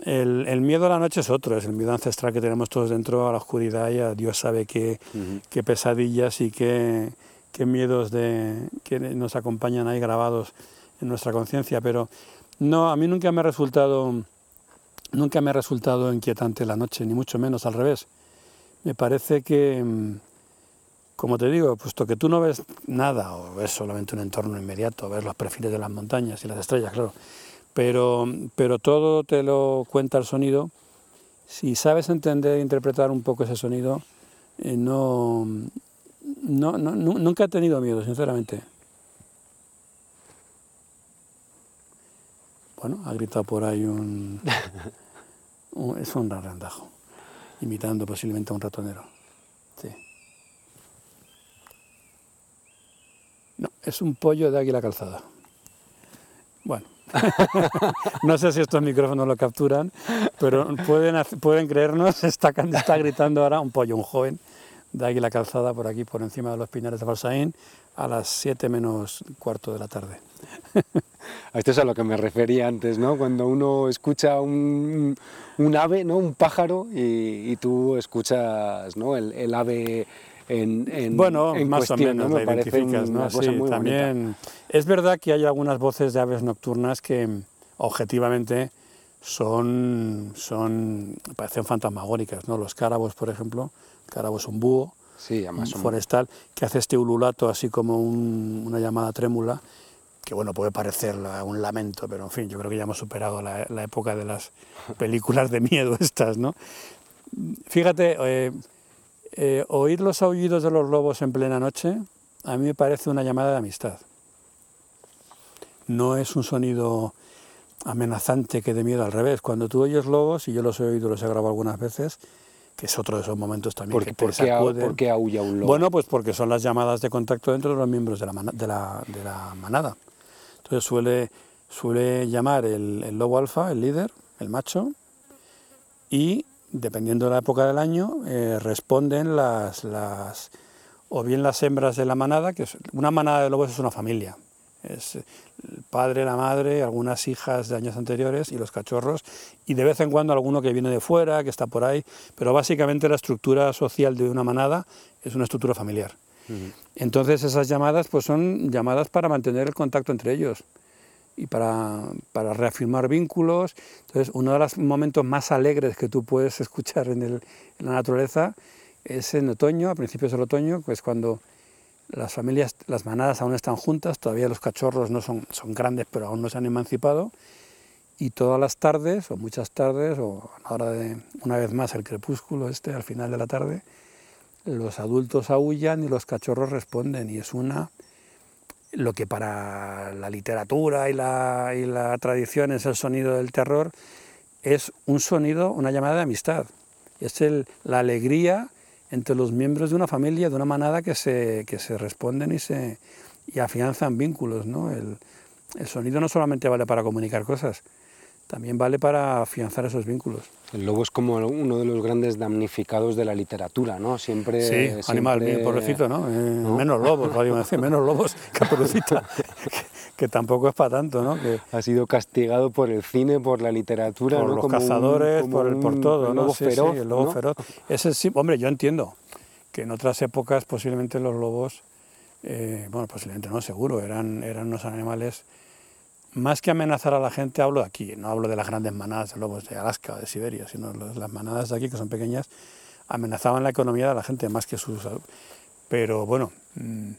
El, miedo a la noche es otro, es el miedo ancestral que tenemos todos dentro a la oscuridad y a Dios sabe qué, qué pesadillas y qué, qué miedos de, que nos acompañan ahí grabados en nuestra conciencia. Pero no, a mí nunca me ha resultado, nunca me ha resultado inquietante la noche, ni mucho menos al revés. Me parece que, como te digo, puesto que tú no ves nada o ves solamente un entorno inmediato, ves los perfiles de las montañas y las estrellas, claro pero, pero todo te lo cuenta el sonido. Si sabes entender e interpretar un poco ese sonido, eh, no, no, no, nunca he tenido miedo, sinceramente. Bueno, ha gritado por ahí un... es un arrendajo, imitando posiblemente a un ratonero. Sí. No, es un pollo de águila calzada. Bueno, no sé si estos micrófonos lo capturan, pero pueden, creernos, está, gritando ahora un pollo, un joven de Águila Calzada por aquí, por encima de los pinares de Balsaín, a las 7 menos cuarto de la tarde. Esto es a lo que me refería antes, ¿no? Cuando uno escucha un, ave, ¿no? Un pájaro y, tú escuchas, ¿no? El ave bueno, más o menos la identificas, ¿no? Sí, también es verdad que hay algunas voces de aves nocturnas que objetivamente son, son parecen fantasmagóricas, ¿no? Los cárabos, por ejemplo, el cárabo es un búho sí, forestal que hace este ululato así como una llamada trémula que bueno, puede parecer un lamento, pero en fin, yo creo que ya hemos superado la, época de las películas de miedo estas, ¿no? Fíjate, eh, eh, oír los aullidos de los lobos en plena noche a mí me parece una llamada de amistad. No es un sonido amenazante que de miedo, al revés. Cuando tú oyes lobos, y yo los he oído, los he grabado algunas veces, que es otro de esos momentos también ¿Por, que ¿por, qué, ¿Por qué aúlla un lobo? Bueno, pues porque son las llamadas de contacto dentro de los miembros de la, de la, de la manada. Entonces suele, suele llamar el, el lobo alfa, el líder, el macho, y dependiendo de la época del año, eh, responden las, las, o bien las hembras de la manada, que es, una manada de lobos es una familia, es el padre, la madre, algunas hijas de años anteriores y los cachorros, y de vez en cuando alguno que viene de fuera, que está por ahí, pero básicamente la estructura social de una manada es una estructura familiar. Entonces esas llamadas pues son llamadas para mantener el contacto entre ellos y para, para, reafirmar vínculos. Entonces, uno de los momentos más alegres que tú puedes escuchar en, la naturaleza es en otoño, a principios del otoño, pues cuando las familias, las manadas aún están juntas, todavía los cachorros no son, son grandes, pero aún no se han emancipado, y todas las tardes, o muchas tardes, o ahora de una vez más el crepúsculo este, al final de la tarde, los adultos aullan y los cachorros responden y es una lo que para la literatura y la, y la tradición es el sonido del terror, es un sonido, una llamada de amistad. Es el, la alegría entre los miembros de una familia, de una manada que se, que se responden y, se, y afianzan vínculos. ¿no? El, el sonido no solamente vale para comunicar cosas, también vale para afianzar esos vínculos. El lobo es como uno de los grandes damnificados de la literatura, ¿no? Siempre... Sí, animal, bien, pobrecito, ¿no? Eh, menos lobos, decir, menos lobos que pobrecito, que, tampoco es para tanto, ¿no? Que, ha sido castigado por el cine, por la literatura, por los cazadores, por, el, por todo, ¿no? Lobo feroz, el lobo feroz. Ese sí, hombre, yo entiendo que en otras épocas posiblemente los lobos, eh, bueno, posiblemente no, seguro, eran, eran unos animales más que amenazar a la gente, hablo de aquí, no hablo de las grandes manadas de lobos de Alaska o de Siberia, sino las manadas de aquí, que son pequeñas, amenazaban la economía de la gente más que sus... Pero bueno, mm,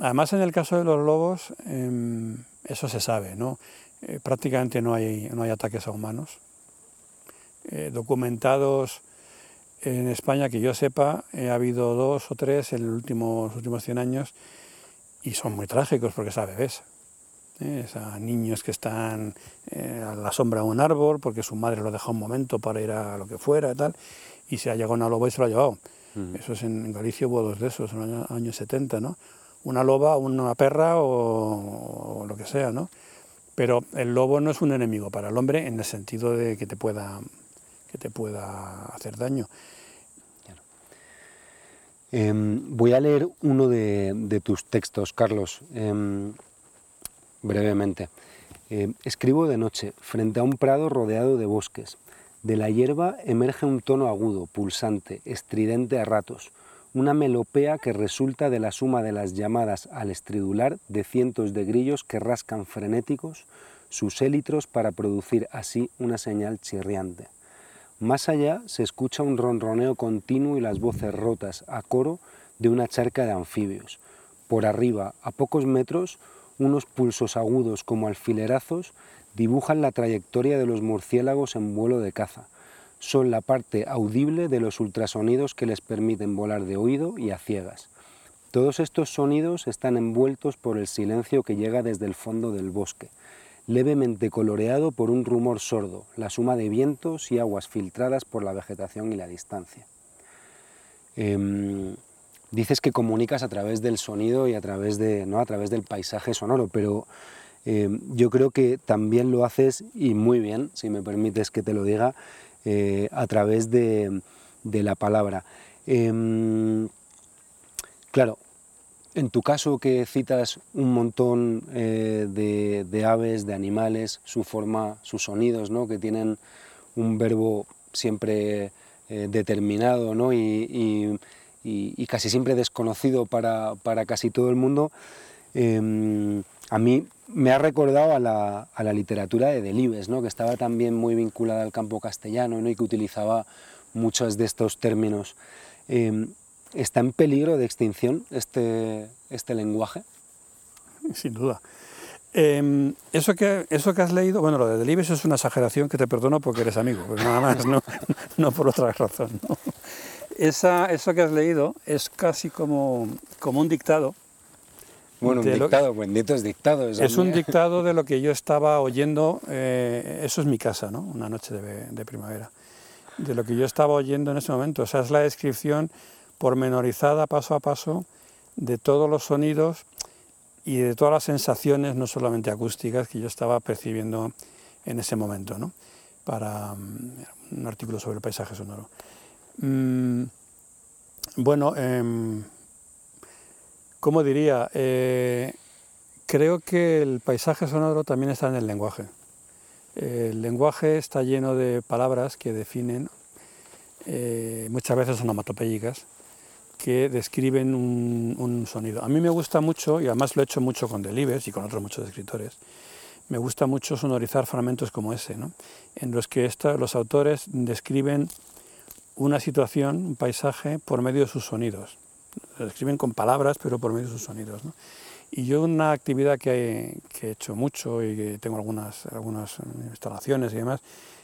además en el caso de los lobos, em, eso se sabe, ¿no? Eh, prácticamente no hay, no hay ataques a humanos. Eh, documentados en España, que yo sepa, eh, ha habido dos o tres en los últimos, últimos 100 años y son muy trágicos porque sabe, ves ¿eh? a niños que están eh, a la sombra de un árbol porque su madre lo dejó un momento para ir a lo que fuera y tal, y se ha llegado una loba y se lo ha llevado. Eso es en, Galicia hubo dos de esos, en los años, 70, ¿no? Una loba, una perra o, lo que sea, ¿no? Pero el lobo no es un enemigo para el hombre en el sentido de que te pueda, que te pueda hacer daño. Em, voy a leer uno de, tus textos, Carlos. Em, brevemente. Eh, escribo de noche, frente a un prado rodeado de bosques. De la hierba emerge un tono agudo, pulsante, estridente a ratos, una melopea que resulta de la suma de las llamadas al estridular de cientos de grillos que rascan frenéticos sus élitros para producir así una señal chirriante. Más allá se escucha un ronroneo continuo y las voces rotas a coro de una charca de anfibios. Por arriba, a pocos metros, unos pulsos agudos como alfilerazos dibujan la trayectoria de los murciélagos en vuelo de caza. Son la parte audible de los ultrasonidos que les permiten volar de oído y a ciegas. Todos estos sonidos están envueltos por el silencio que llega desde el fondo del bosque, levemente coloreado por un rumor sordo, la suma de vientos y aguas filtradas por la vegetación y la distancia. Em, dices que comunicas a través del sonido y a través, de, ¿no? a través del paisaje sonoro, pero eh, yo creo que también lo haces y muy bien, si me permites que te lo diga, eh, a través de, la palabra. Em, claro, en tu caso que citas un montón eh, de, aves, de animales, su forma, sus sonidos, ¿no? que tienen un verbo siempre determinado ¿no? y, casi siempre desconocido para, casi todo el mundo, em, a mí me ha recordado a la, literatura de Delibes, ¿no? que estaba también muy vinculada al campo castellano ¿no? y que utilizaba muchos de estos términos. Em, ¿Está en peligro de extinción este, este lenguaje? Sin duda. Em, eso, que, eso que has leído, bueno, lo de Delibes es una exageración que te perdono porque eres amigo, pero nada más, no, no por otra razón. ¿no? Esa, eso que has leído es casi como, como un dictado. Bueno, un dictado, benditos dictados. Es un dictado de lo que yo estaba oyendo, eh, eso es mi casa, ¿no? Una noche de, de, primavera. De lo que yo estaba oyendo en ese momento. O sea, es la descripción pormenorizada, paso a paso, de todos los sonidos y de todas las sensaciones, no solamente acústicas, que yo estaba percibiendo en ese momento, ¿no? Para mm, un artículo sobre el paisaje sonoro. Mm, bueno, eh, ¿cómo diría? Eh, creo que el paisaje sonoro también está en el lenguaje. El lenguaje está lleno de palabras que definen, eh, muchas veces onomatopéyicas, que describen un, sonido. A mí me gusta mucho, y además lo he hecho mucho con Delibes y con otros muchos escritores, me gusta mucho sonorizar fragmentos como ese, ¿no? en los que los autores describen una situación, un paisaje, por medio de sus sonidos. Lo escriben con palabras, pero por medio de sus sonidos. Y yo una actividad que he, hecho mucho y que tengo algunas, algunas instalaciones y demás,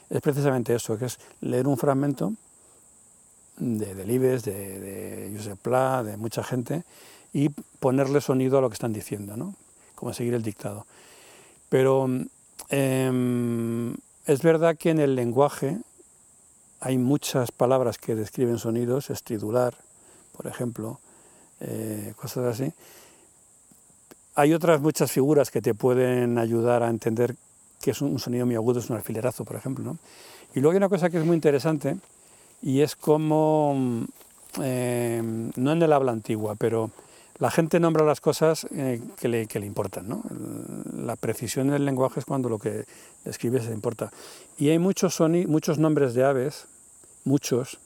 es precisamente eso, que es leer un fragmento, de Delibes, de, de Josep Pla, de mucha gente, y ponerle sonido a lo que están diciendo, ¿no? como seguir el dictado. Pero em, es verdad que en el lenguaje hay muchas palabras que describen sonidos, estridular, por ejemplo, eh, cosas así. Hay otras muchas figuras que te pueden ayudar a entender que es un, sonido muy agudo, es un alfilerazo, por ejemplo. ¿no? Y luego hay una cosa que es muy interesante y es como, em, no en el habla antigua, pero la gente nombra las cosas eh, que, le, le, importan. ¿no? La precisión del lenguaje es cuando lo que escribes se importa. Y hay muchos, muchos nombres de aves, muchos,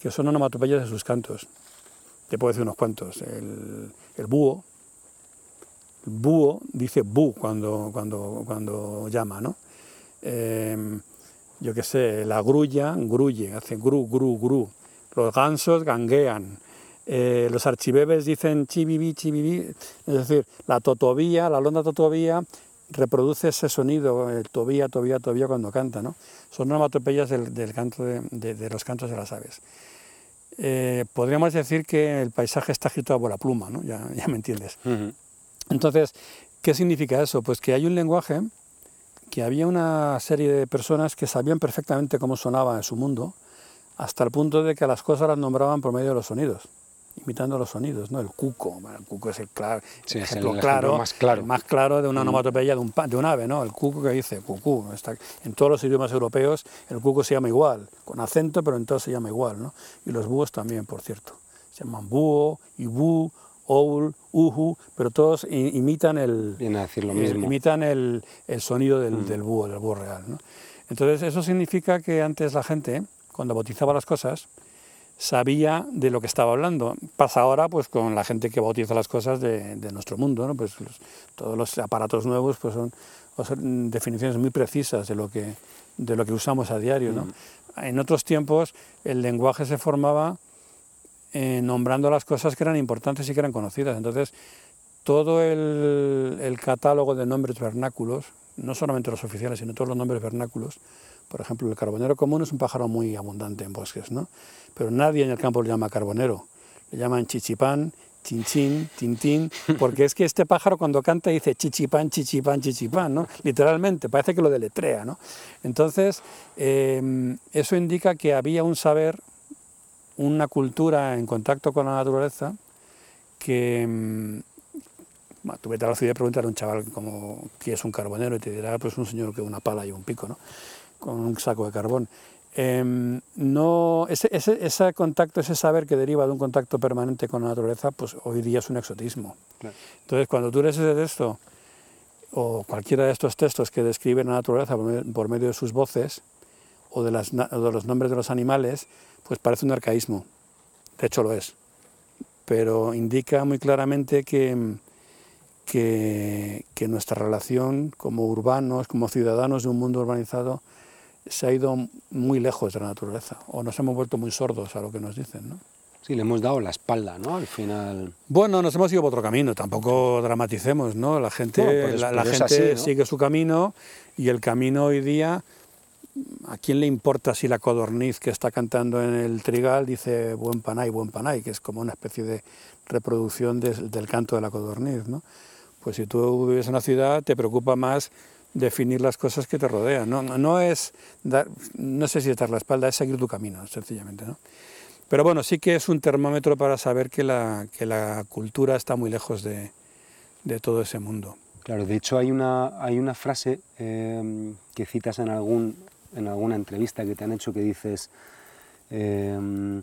que son onomatopeyas de sus cantos. Te puedo decir unos cuantos. El, el búho, el búho dice bu cuando, cuando, cuando llama. ¿no? Em, yo qué sé, la grulla gruye, hace gru, gru, gru. Los gansos ganguean eh, los archibebes dicen chibibi, chibibi, es decir, la totobía, la londa totobía reproduce ese sonido, el tobía, tobía, tobía cuando canta, ¿no? Son onomatopeyas del, canto de, los cantos de las aves. Eh, podríamos decir que el paisaje está escrito a bola pluma, ¿no? Ya, ya me entiendes. Entonces, ¿qué significa eso? Pues que hay un lenguaje, que había una serie de personas que sabían perfectamente cómo sonaba en su mundo, hasta el punto de que las cosas las nombraban por medio de los sonidos imitando los sonidos, ¿no? El cuco, el cuco es el, claro, ejemplo, claro, más claro, más claro de una mm. onomatopeya de un, de un ave, ¿no? El cuco que dice cucú, está, en todos los idiomas europeos el cuco se llama igual, con acento, pero en todos se llama igual, ¿no? Y los búhos también, por cierto, se llaman búho, ibú, oul, uhu, pero todos imitan el, Viene a decir lo mismo. imitan el, el sonido del, mm. del, búho, del búho real, ¿no? Entonces eso significa que antes la gente, cuando bautizaba las cosas, sabía de lo que estaba hablando. Pasa ahora pues con la gente que bautiza las cosas de, nuestro mundo, ¿no? pues todos los aparatos nuevos pues son, definiciones muy precisas de lo que, de lo que usamos a diario. ¿no? Mm. En otros tiempos el lenguaje se formaba eh, nombrando las cosas que eran importantes y que eran conocidas. Entonces todo el, el catálogo de nombres vernáculos, no solamente los oficiales, sino todos los nombres vernáculos, por ejemplo, el carbonero común es un pájaro muy abundante en bosques, ¿no? Pero nadie en el campo lo llama carbonero. Le llaman chichipán, chinchín, tintín, porque es que este pájaro cuando canta dice chichipán, chichipán, chichipán, ¿no? Literalmente, parece que lo deletrea, ¿no? Entonces, em, eso indica que había un saber, una cultura en contacto con la naturaleza que... Em, vete a la ciudad y preguntar a un chaval como qué es un carbonero y te dirá pues un señor que una pala y un pico, ¿no? Con un saco de carbón. Em, no, ese, ese, contacto, ese saber que deriva de un contacto permanente con la naturaleza, pues hoy día es un exotismo. Entonces, cuando tú lees ese texto, o cualquiera de estos textos que describen la naturaleza por, medio de sus voces, o de, las, de los nombres de los animales, pues parece un arcaísmo. De hecho lo es. Pero indica muy claramente que, que, que nuestra relación como urbanos, como ciudadanos de un mundo urbanizado, se ha ido muy lejos de la naturaleza o nos hemos vuelto muy sordos a lo que nos dicen. ¿no? Sí, le hemos dado la espalda, ¿no? Al final. Bueno, nos hemos ido por otro camino, tampoco dramaticemos, ¿no? La gente, la, gente sigue su camino y el camino hoy día, ¿a quién le importa si la codorniz que está cantando en el trigal dice buen panay, buen panay, que es como una especie de reproducción del canto de la codorniz, ¿no? Pues si tú vives en una ciudad, te preocupa más definir las cosas que te rodean. No, no es dar, no sé si es dar la espalda, es seguir tu camino, sencillamente. ¿no? Pero bueno, sí que es un termómetro para saber que la, que la cultura está muy lejos de, de, todo ese mundo. Claro, de hecho hay una, hay una frase eh, que citas en, algún, en alguna entrevista que te han hecho que dices... Eh,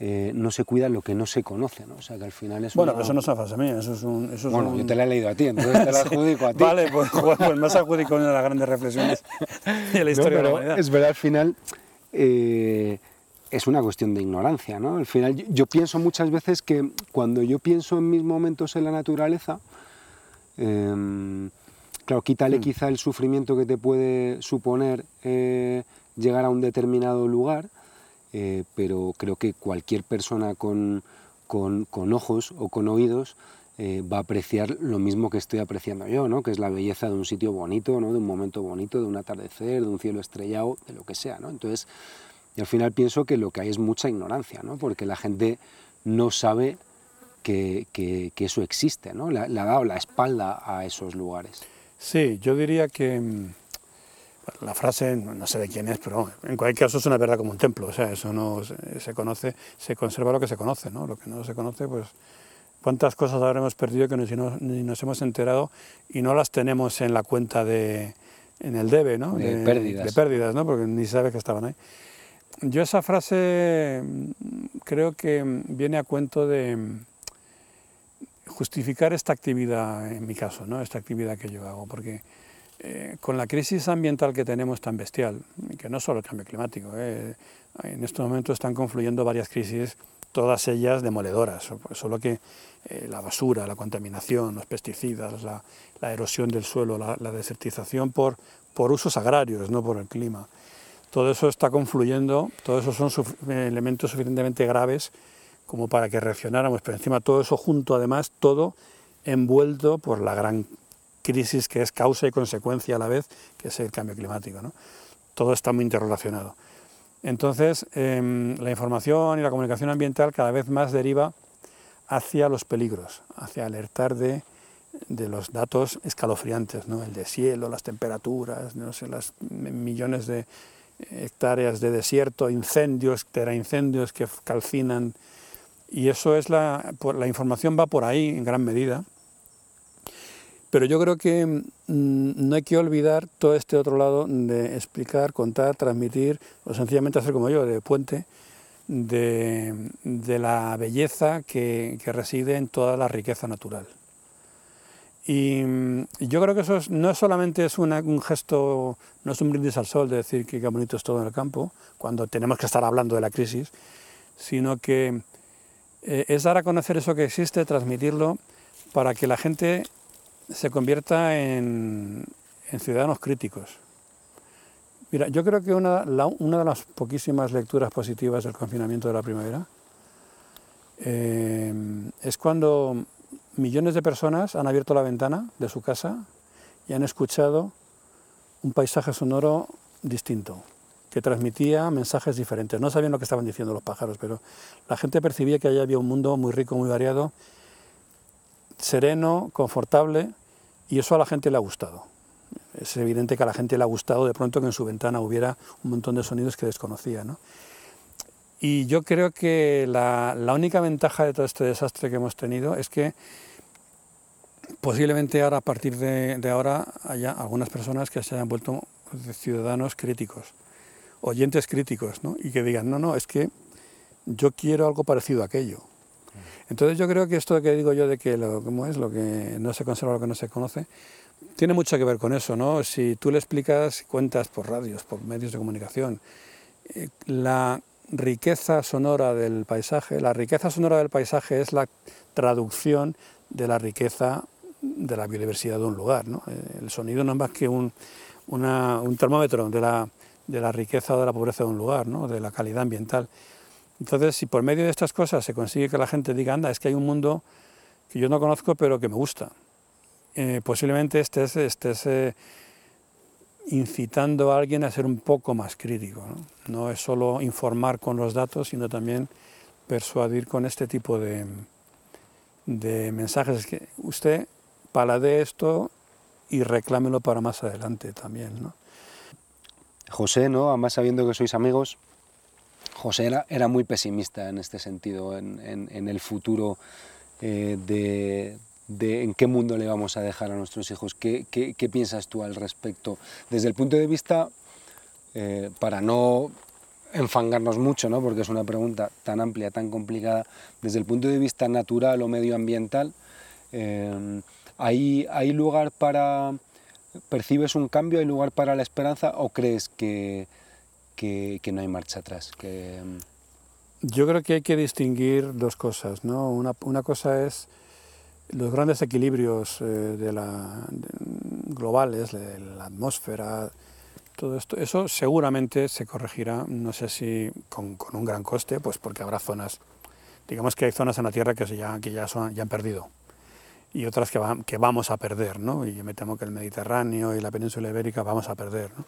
eh, no se cuida lo que no se conoce, ¿no? O sea, que al final es Bueno, eso no es una frase mía, eso es un... Eso bueno, yo te la he leído a ti, entonces te la adjudico a ti. Vale, pues, pues me has adjudicado una de las grandes reflexiones de la historia de la humanidad. Es verdad, al final eh, es una cuestión de ignorancia, ¿no? Al final yo, pienso muchas veces que cuando yo pienso en mis momentos en la naturaleza, em, claro, quítale mm. quizá el sufrimiento que te puede suponer eh, llegar a un determinado lugar, eh, pero creo que cualquier persona con, con, ojos o con oídos eh, va a apreciar lo mismo que estoy apreciando yo, ¿no? que es la belleza de un sitio bonito, ¿no? de un momento bonito, de un atardecer, de un cielo estrellado, de lo que sea. ¿no? Entonces, Y al final pienso que lo que hay es mucha ignorancia, ¿no? porque la gente no sabe que, eso existe, ¿no? le, ha dado la espalda a esos lugares. Sí, yo diría que mm, la frase, no sé de quién es, pero en cualquier caso es una verdad como un templo, o sea, eso no se conoce, se conserva lo que se conoce, ¿no? Lo que no se conoce, pues cuántas cosas habremos perdido que ni nos hemos enterado y no las tenemos en la cuenta de, en el debe, ¿no? De, pérdidas. De pérdidas, ¿no? Porque ni sabe que estaban ahí. Yo esa frase mm, creo que viene a cuento de mm, justificar esta actividad, en mi caso, ¿no? Esta actividad que yo hago, porque eh, con la crisis ambiental que tenemos tan bestial, que no solo el cambio climático, eh, en estos momentos están confluyendo varias crisis, todas ellas demoledoras, solo que eh, la basura, la contaminación, los pesticidas, la, erosión del suelo, la, desertización por, por usos agrarios, no por el clima. Todo eso está confluyendo, todos esos son elementos suficientemente graves como para que reaccionáramos, pero encima todo eso junto, además, todo envuelto por la gran crisis que es causa y consecuencia a la vez, que es el cambio climático. ¿no? Todo está muy interrelacionado. Entonces, em, la información y la comunicación ambiental cada vez más deriva hacia los peligros, hacia alertar de, los datos escalofriantes, ¿no? el de cielo, las temperaturas, no sé, las millones de hectáreas de desierto, incendios, teraincendios que calcinan. Y eso es la, la información va por ahí en gran medida. Pero yo creo que mm, no hay que olvidar todo este otro lado de explicar, contar, transmitir, o sencillamente hacer como yo, de puente, de, la belleza que, reside en toda la riqueza natural. Y mm, yo creo que eso no solamente es un gesto, no es un brindis al sol de decir que qué bonito es todo en el campo, cuando tenemos que estar hablando de la crisis, sino que eh, es dar a conocer eso que existe, transmitirlo, para que la gente se convierta en, ciudadanos críticos. Mira, yo creo que una, de las poquísimas lecturas positivas del confinamiento de la primavera eh, es cuando millones de personas han abierto la ventana de su casa y han escuchado un paisaje sonoro distinto, que transmitía mensajes diferentes. No sabían lo que estaban diciendo los pájaros, pero la gente percibía que allá había un mundo muy rico, muy variado, sereno, confortable, y eso a la gente le ha gustado. Es evidente que a la gente le ha gustado de pronto que en su ventana hubiera un montón de sonidos que desconocía. ¿no? Y yo creo que la, única ventaja de todo este desastre que hemos tenido es que posiblemente ahora, a partir de, de ahora, haya algunas personas que se hayan vuelto ciudadanos críticos, oyentes críticos, ¿no? y que digan, no, no, es que yo quiero algo parecido a aquello. Entonces yo creo que esto que digo yo de que lo, ¿cómo es? lo que no se conserva, lo que no se conoce, tiene mucho que ver con eso, ¿no? Si tú le explicas, cuentas por radios, por medios de comunicación, eh, la riqueza sonora del paisaje, la riqueza sonora del paisaje es la traducción de la riqueza de la biodiversidad de un lugar, ¿no? Eh, el sonido no es más que un, termómetro de la, de la riqueza o de la pobreza de un lugar, ¿no? de la calidad ambiental. Entonces, si por medio de estas cosas se consigue que la gente diga, anda, es que hay un mundo que yo no conozco pero que me gusta, eh, posiblemente estés, estés eh, incitando a alguien a ser un poco más crítico. ¿no? ¿no? es solo informar con los datos, sino también persuadir con este tipo de, de mensajes. que usted palade esto y reclámelo para más adelante también. ¿no? José, ¿no? además sabiendo que sois amigos, José era, muy pesimista en este sentido, en, el futuro eh, de, en qué mundo le vamos a dejar a nuestros hijos. ¿Qué, piensas tú al respecto? Desde el punto de vista, eh, para no enfangarnos mucho, ¿no? porque es una pregunta tan amplia, tan complicada, desde el punto de vista natural o medioambiental, eh, ¿hay lugar para... ¿Percibes un cambio? ¿Hay lugar para la esperanza? ¿O crees que, que, no hay marcha atrás. Que... Mm, Yo creo que hay que distinguir dos cosas. ¿no? Una, una cosa es los grandes equilibrios eh, de la, globales, de la atmósfera, todo esto, eso seguramente se corregirá, no sé si con, con, un gran coste, pues porque habrá zonas, digamos que hay zonas en la Tierra que, se ya, que ya, son, ya han perdido y otras que, que vamos a perder, ¿no? y me temo que el Mediterráneo y la península ibérica vamos a perder. ¿no?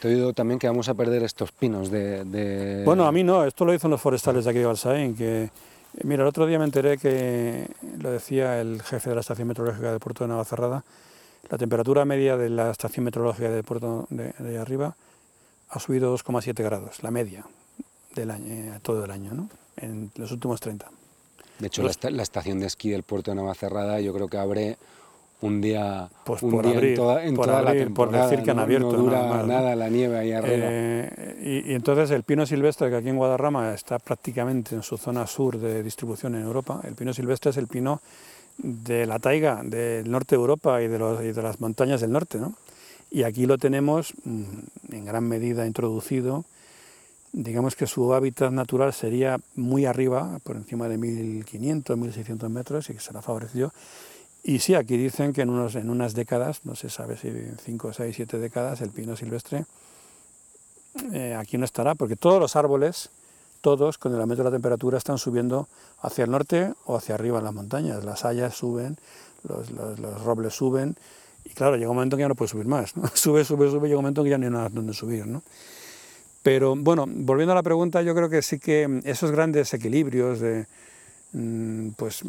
Te he oído también que vamos a perder estos pinos de... de... Bueno, a mí no, esto lo dicen los forestales de aquí de Balsaín, que... Mira, el otro día me enteré que, lo decía el jefe de la estación meteorológica del puerto de Navacerrada, la temperatura media de la estación meteorológica del puerto de, de arriba ha subido 2,7 grados, la media del año, eh, todo el año, ¿no? en los últimos 30. De hecho, la, la, estación de esquí del puerto de Navacerrada yo creo que abre un día, pues un por día abrir, en toda, en por toda abrir, la temporada. Por decir que han abierto. No dura nada, nada la nieve ahí arriba. Eh, y, y, entonces el pino silvestre, que aquí en Guadarrama está prácticamente en su zona sur de distribución en Europa, el pino silvestre es el pino de la taiga del norte de Europa y de, los, y de las montañas del norte. ¿no? Y aquí lo tenemos mm, en gran medida introducido digamos que su hábitat natural sería muy arriba, por encima de 1500, 1600 metros, y que se la favoreció. Y sí, aquí dicen que en, unos, en unas décadas, no se sabe si 5, 6, 7 décadas, el pino silvestre eh, aquí no estará, porque todos los árboles, todos con el aumento de la temperatura, están subiendo hacia el norte o hacia arriba en las montañas. Las hayas suben, los, robles suben, y claro, llega un momento que ya no puede subir más. Sube, sube, sube, llega un momento que ya no hay nada donde subir. ¿no? Pero bueno, volviendo a la pregunta, yo creo que sí que esos grandes equilibrios de, pues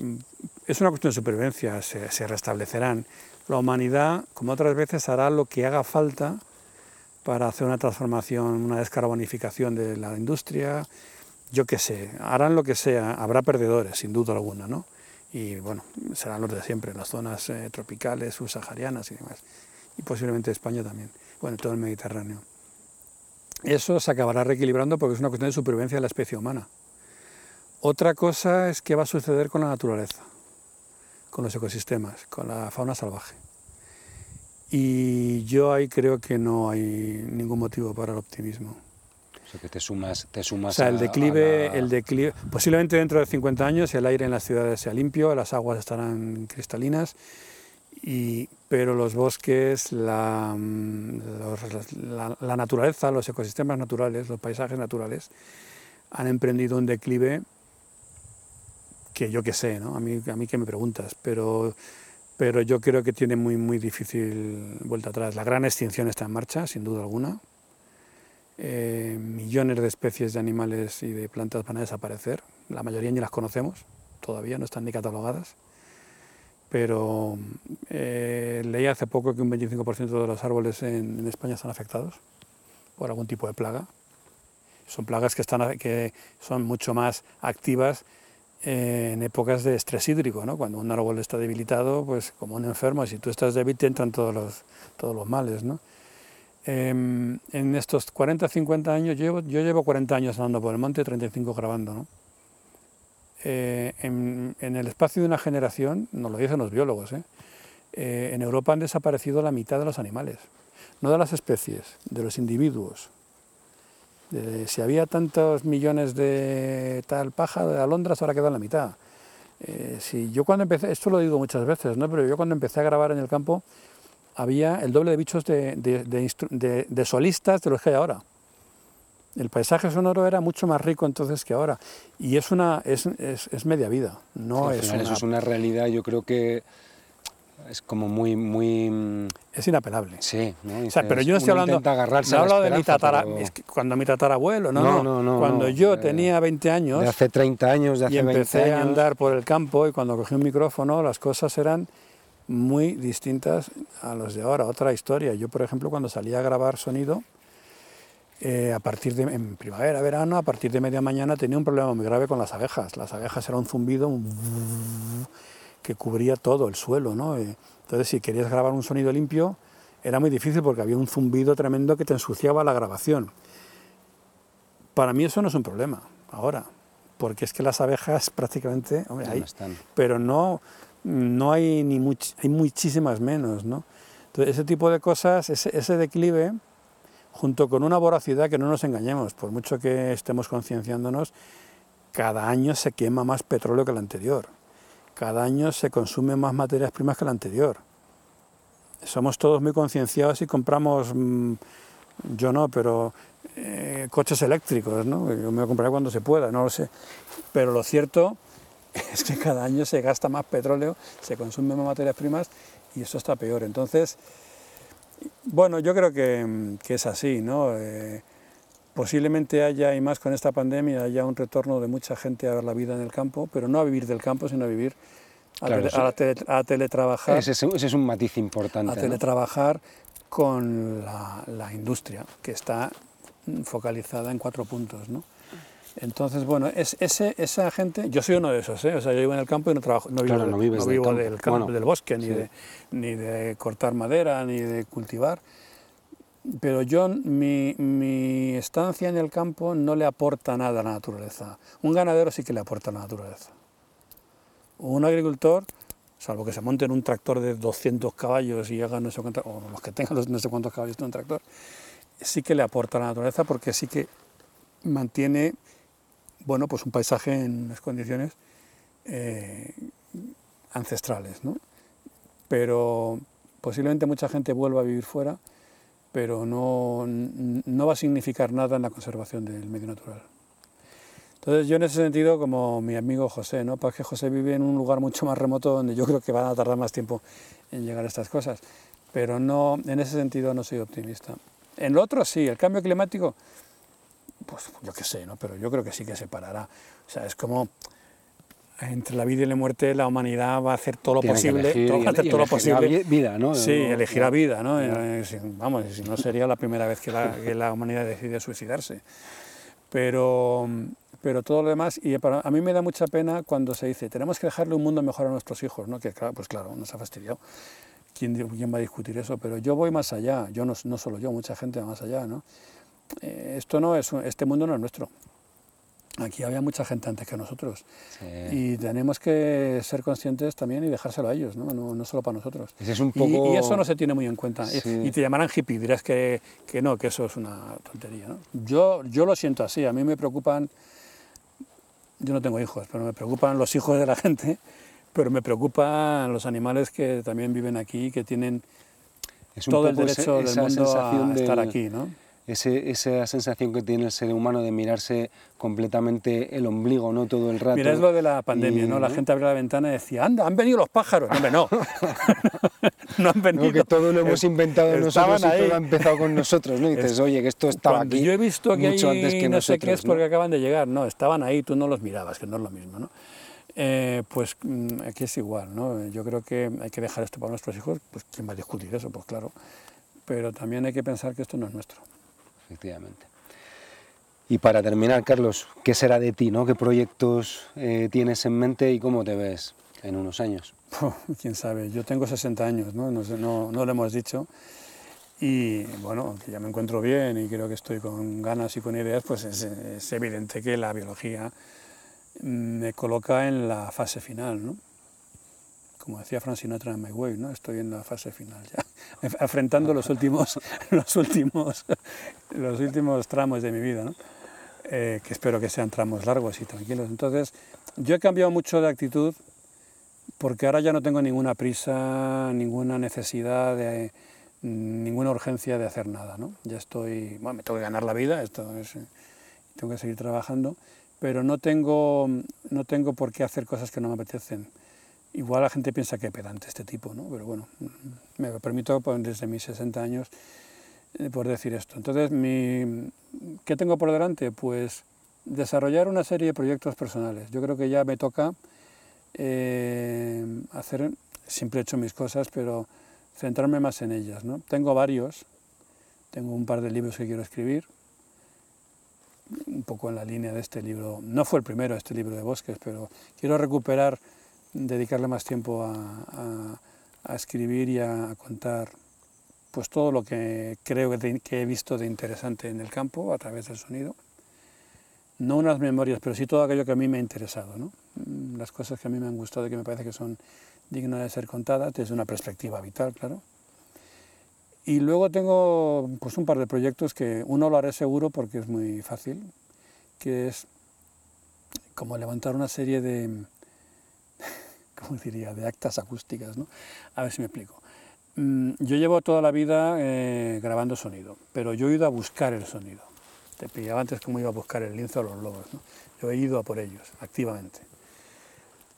es una cuestión de supervivencia, se, se, restablecerán. La humanidad, como otras veces, hará lo que haga falta para hacer una transformación, una descarbonificación de la industria, yo qué sé, harán lo que sea, habrá perdedores, sin duda alguna, ¿no? Y bueno, serán los de siempre, las zonas eh, tropicales, subsaharianas y demás. Y posiblemente España también, bueno, todo el Mediterráneo eso se acabará reequilibrando porque es una cuestión de supervivencia de la especie humana. Otra cosa es qué va a suceder con la naturaleza, con los ecosistemas, con la fauna salvaje. Y yo ahí creo que no hay ningún motivo para el optimismo. O sea, que te sumas, te sumas o sea, el declive, a, a la... el declive, posiblemente dentro de 50 años el aire en las ciudades sea limpio, las aguas estarán cristalinas, y, pero los bosques, la, los, la, la, naturaleza, los ecosistemas naturales, los paisajes naturales, han emprendido un declive que yo qué sé, ¿no? A mí, a mí que me preguntas, pero, pero yo creo que tiene muy, muy difícil vuelta atrás. La gran extinción está en marcha, sin duda alguna. Eh, millones de especies de animales y de plantas van a desaparecer. La mayoría ni las conocemos, todavía no están ni catalogadas pero eh, leí hace poco que un 25% de los árboles en, en, España están afectados por algún tipo de plaga. Son plagas que, están, que son mucho más activas en épocas de estrés hídrico, ¿no? cuando un árbol está debilitado, pues como un enfermo, si tú estás débil te entran todos los, todos los males. ¿no? Eh, en estos 40, 50 años, yo yo llevo 40 años andando por el monte, 35 grabando. ¿no? eh, en, en, el espacio de una generación, nos lo dicen los biólogos, ¿eh? Eh, en Europa han desaparecido la mitad de los animales, no de las especies, de los individuos. De, si había tantos millones de tal paja, de alondras, ahora quedan la mitad. Eh, si yo cuando empecé, esto lo digo muchas veces, ¿no? pero yo cuando empecé a grabar en el campo, había el doble de bichos de, de, de solistas de los que hay ahora. El paisaje sonoro era mucho más rico entonces que ahora. Y es una es, es, es media vida. No Al es final una... eso es una realidad, yo creo que es como muy muy es inapelable. Sí, ¿no? O sea, pero yo no estoy hablando agarrarse no a hablo de mi tatara, pero... es que cuando mi tatarabuelo, no, No, no, no, cuando yo eh, tenía 20 años de hace 30 años, de hace y empecé 20 a años. andar por el campo y cuando cogí un micrófono las cosas eran muy distintas a los de ahora, otra historia. Yo, por ejemplo, cuando salía a grabar sonido, eh, a partir de en primavera, verano, a partir de media mañana tenía un problema muy grave con las abejas. Las abejas era un zumbido un que cubría todo el suelo, ¿no? Eh, entonces, si querías grabar un sonido limpio, era muy difícil porque había un zumbido tremendo que te ensuciaba la grabación. Para mí eso no es un problema ahora, porque es que las abejas prácticamente, hombre, hay, están. pero no, no hay ni much, hay muchísimas menos, ¿no? Entonces, ese tipo de cosas, ese, ese declive, junto con una voracidad que no nos engañemos, por mucho que estemos concienciándonos, cada año se quema más petróleo que el anterior, cada año se consume más materias primas que el anterior. Somos todos muy concienciados y compramos, mmm, yo no, pero eh, coches eléctricos, ¿no? Yo me lo compraré cuando se pueda, no lo sé. Pero lo cierto es que cada año se gasta más petróleo, se consumen más materias primas y eso está peor. Entonces, Bueno, yo creo que, que es así, ¿no? Eh, posiblemente haya, y más con esta pandemia, haya un retorno de mucha gente a ver la vida en el campo, pero no a vivir del campo, sino a vivir, a, Claro, tele- eso- a tele- a teletrabajar, Ese, es- ese es un matiz importante. a ¿no? teletrabajar con la, la industria, que está focalizada en cuatro puntos, ¿no? Entonces, bueno, es, ese, esa gente, yo soy uno de esos, ¿eh? o sea, yo vivo en el campo y no trabajo, no vivo, Claro, no del vivo campo. del, campo, Bueno, del bosque, ni, de, ni de cortar madera, ni de cultivar, pero yo, mi, mi estancia en el campo no le aporta nada a la naturaleza. Un ganadero sí que le aporta a la naturaleza. Un agricultor, salvo que se monte en un tractor de 200 caballos y haga no sé cuántos, o los que tengan no sé cuántos caballos en un tractor, sí que le aporta a la naturaleza porque sí que mantiene bueno, pues un paisaje en unas condiciones eh, ancestrales. ¿no? Pero posiblemente mucha gente vuelva a vivir fuera, pero no, no va a significar nada en la conservación del medio natural. Entonces yo en ese sentido, como mi amigo José, ¿no? Porque José vive en un lugar mucho más remoto donde yo creo que van a tardar más tiempo en llegar a estas cosas, pero no, en ese sentido no soy optimista. En lo otro sí, el cambio climático, pues yo qué sé, ¿no? Pero yo creo que sí que se parará. O sea, es como entre la vida y la muerte la humanidad va a hacer todo lo Tiene posible, elegir todo- y va a hacer ele- todo lo posible. vi- vida, ¿no? Sí, No- elegirá vida, ¿no? Eh, vamos, si no sería la primera vez que la, que la humanidad decide suicidarse. Pero, pero todo lo demás, y para, a mí me da mucha pena cuando se dice, tenemos que dejarle un mundo mejor a nuestros hijos, ¿no? Que claro, pues claro, nos ha fastidiado. ¿Quién, quién va a discutir eso? Pero yo voy más allá, yo no, no solo yo, mucha gente va más allá, ¿no? Eh, esto no es, este mundo no es nuestro. Aquí había mucha gente antes que nosotros. Sí. Y tenemos que ser conscientes también y dejárselo a ellos, no, no, no solo para nosotros. Ese es un Y- poco... Y, eso no se tiene muy en cuenta. Y- Sí. Y te llamarán hippie, dirás que, que no, que eso es una tontería. ¿no? Yo, yo lo siento así, a mí me preocupan, yo no tengo hijos, pero me preocupan los hijos de la gente, pero me preocupan los animales que también viven aquí, que tienen todo el derecho del mundo a estar del- aquí. ¿no? Ese- esa sensación que tiene el ser humano de mirarse completamente el ombligo, ¿no? Todo el rato. Mira, es lo de la pandemia, Y, ¿no? La ¿no? gente abría la ventana y decía, anda, han venido los pájaros. No, hombre, no. no han venido. No, que todo lo hemos inventado Estaban nosotros y ahí. todo ha empezado con nosotros, ¿no? Y dices, oye, que esto estaba Cuando aquí yo he visto que mucho hay antes que no sé qué es porque acaban de llegar. No, estaban ahí, tú no los mirabas, que no es lo mismo, ¿no? Eh, pues mm, aquí es igual, ¿no? Yo creo que hay que dejar esto para nuestros hijos, pues ¿quién va a discutir eso? Pues claro. Pero también hay que pensar que esto no es nuestro. Efectivamente. Y para terminar, Carlos, ¿qué será de ti, no? ¿Qué proyectos eh, tienes en mente y cómo te ves en unos años? Quién sabe, yo tengo 60 años, ¿no? No, no, no lo hemos dicho. Y bueno, que ya me encuentro bien y creo que estoy con ganas y con ideas, pues es, evidente que la biología mm, me coloca en la fase final. Como decía Frank Sinatra en My Way, ¿no? Estoy en la fase final ya, afrontando los últimos, los últimos, los últimos tramos de mi vida, ¿no? Eh, que espero que sean tramos largos y tranquilos. Entonces, yo he cambiado mucho de actitud porque ahora ya no tengo ninguna prisa, ninguna necesidad, de, ninguna urgencia de hacer nada. ¿no? Ya estoy, bueno, me tengo que ganar la vida, esto es, eh, tengo que seguir trabajando, pero no tengo, no tengo por qué hacer cosas que no me apetecen. Igual la gente piensa que pedante este tipo, ¿no? pero bueno, me permito desde mis 60 años eh, por decir esto. Entonces, mi, ¿qué tengo por delante? Pues desarrollar una serie de proyectos personales. Yo creo que ya me toca eh, hacer, siempre he hecho mis cosas, pero centrarme más en ellas. ¿no? Tengo varios, tengo un par de libros que quiero escribir, un poco en la línea de este libro. No fue el primero, este libro de bosques, pero quiero recuperar, dedicarle más tiempo a, a- escribir y a, contar pues todo lo que creo que he visto de interesante en el campo a través del sonido. No unas memorias, pero sí todo aquello que a mí me ha interesado, ¿no? Mm, las cosas que a mí me han gustado y que me parece que son dignas de ser contadas desde una perspectiva vital, claro. Y luego tengo pues, un par de proyectos que uno lo haré seguro porque es muy fácil, que es como levantar una serie de, ¿cómo diría?, de actas acústicas, ¿no? A ver si me explico. Mm, Yo llevo toda la vida eh, grabando sonido, pero yo he ido a buscar el sonido. Te pillaba antes cómo iba a buscar el lince o los lobos. ¿no? Yo he ido a por ellos, activamente.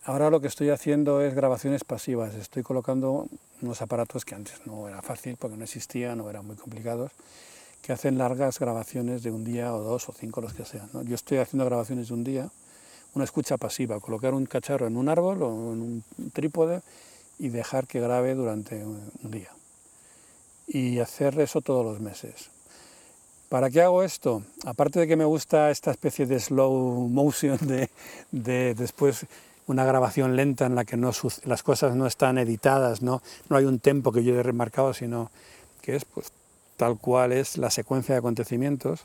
Ahora lo que estoy haciendo es grabaciones pasivas. Estoy colocando unos aparatos que antes no era fácil porque no existían o eran muy complicados, que hacen largas grabaciones de un día o dos o cinco, los que sean. Yo estoy haciendo grabaciones de un día, una escucha pasiva, colocar un cacharro en un árbol o en un trípode y dejar que grabe durante un día. Y hacer eso todos los meses. ¿Para qué hago esto? Aparte de que me gusta esta especie de slow motion de, de después una grabación lenta en la que no, las cosas no están editadas, no, no hay un tempo que yo he remarcado, sino que es pues, tal cual es la secuencia de acontecimientos.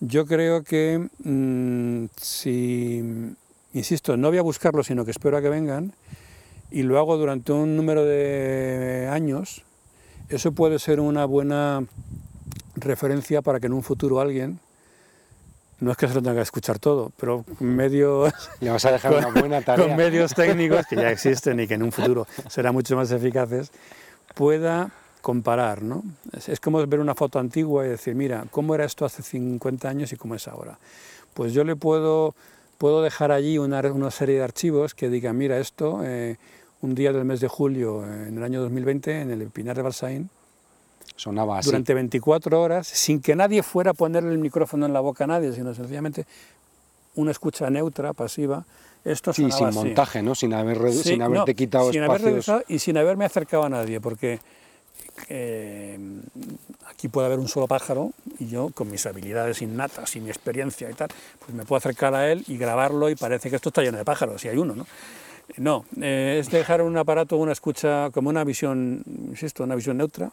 Yo creo que mm, si, insisto, no voy a buscarlo, sino que espero a que vengan, y lo hago durante un número de años, eso puede ser una buena referencia para que en un futuro alguien, no es que se lo tenga que escuchar todo, pero medios, Le vas a dejar una buena tarea. con medios técnicos que ya existen y que en un futuro serán mucho más eficaces, pueda comparar. ¿no? Es, es como ver una foto antigua y decir, mira, ¿cómo era esto hace 50 años y cómo es ahora? Pues yo le puedo, puedo dejar allí una, una serie de archivos que digan, mira, esto, eh, un día del mes de julio eh, en el año 2020, en el Pinar de Balsaín, Sonaba así. durante 24 horas, sin que nadie fuera a ponerle el micrófono en la boca a nadie, sino sencillamente una escucha neutra, pasiva. Esto Sí, sin así. montaje, ¿no? Sin, haber Sí, sin haberte no, quitado sin haber espacios. revisado y sin haberme acercado a nadie, porque eh, aquí puede haber un solo pájaro y yo, con mis habilidades innatas y mi experiencia y tal, pues me puedo acercar a él y grabarlo y parece que esto está lleno de pájaros, si hay uno, ¿no? No, eh, es dejar un aparato, una escucha, como una visión, insisto, una visión neutra,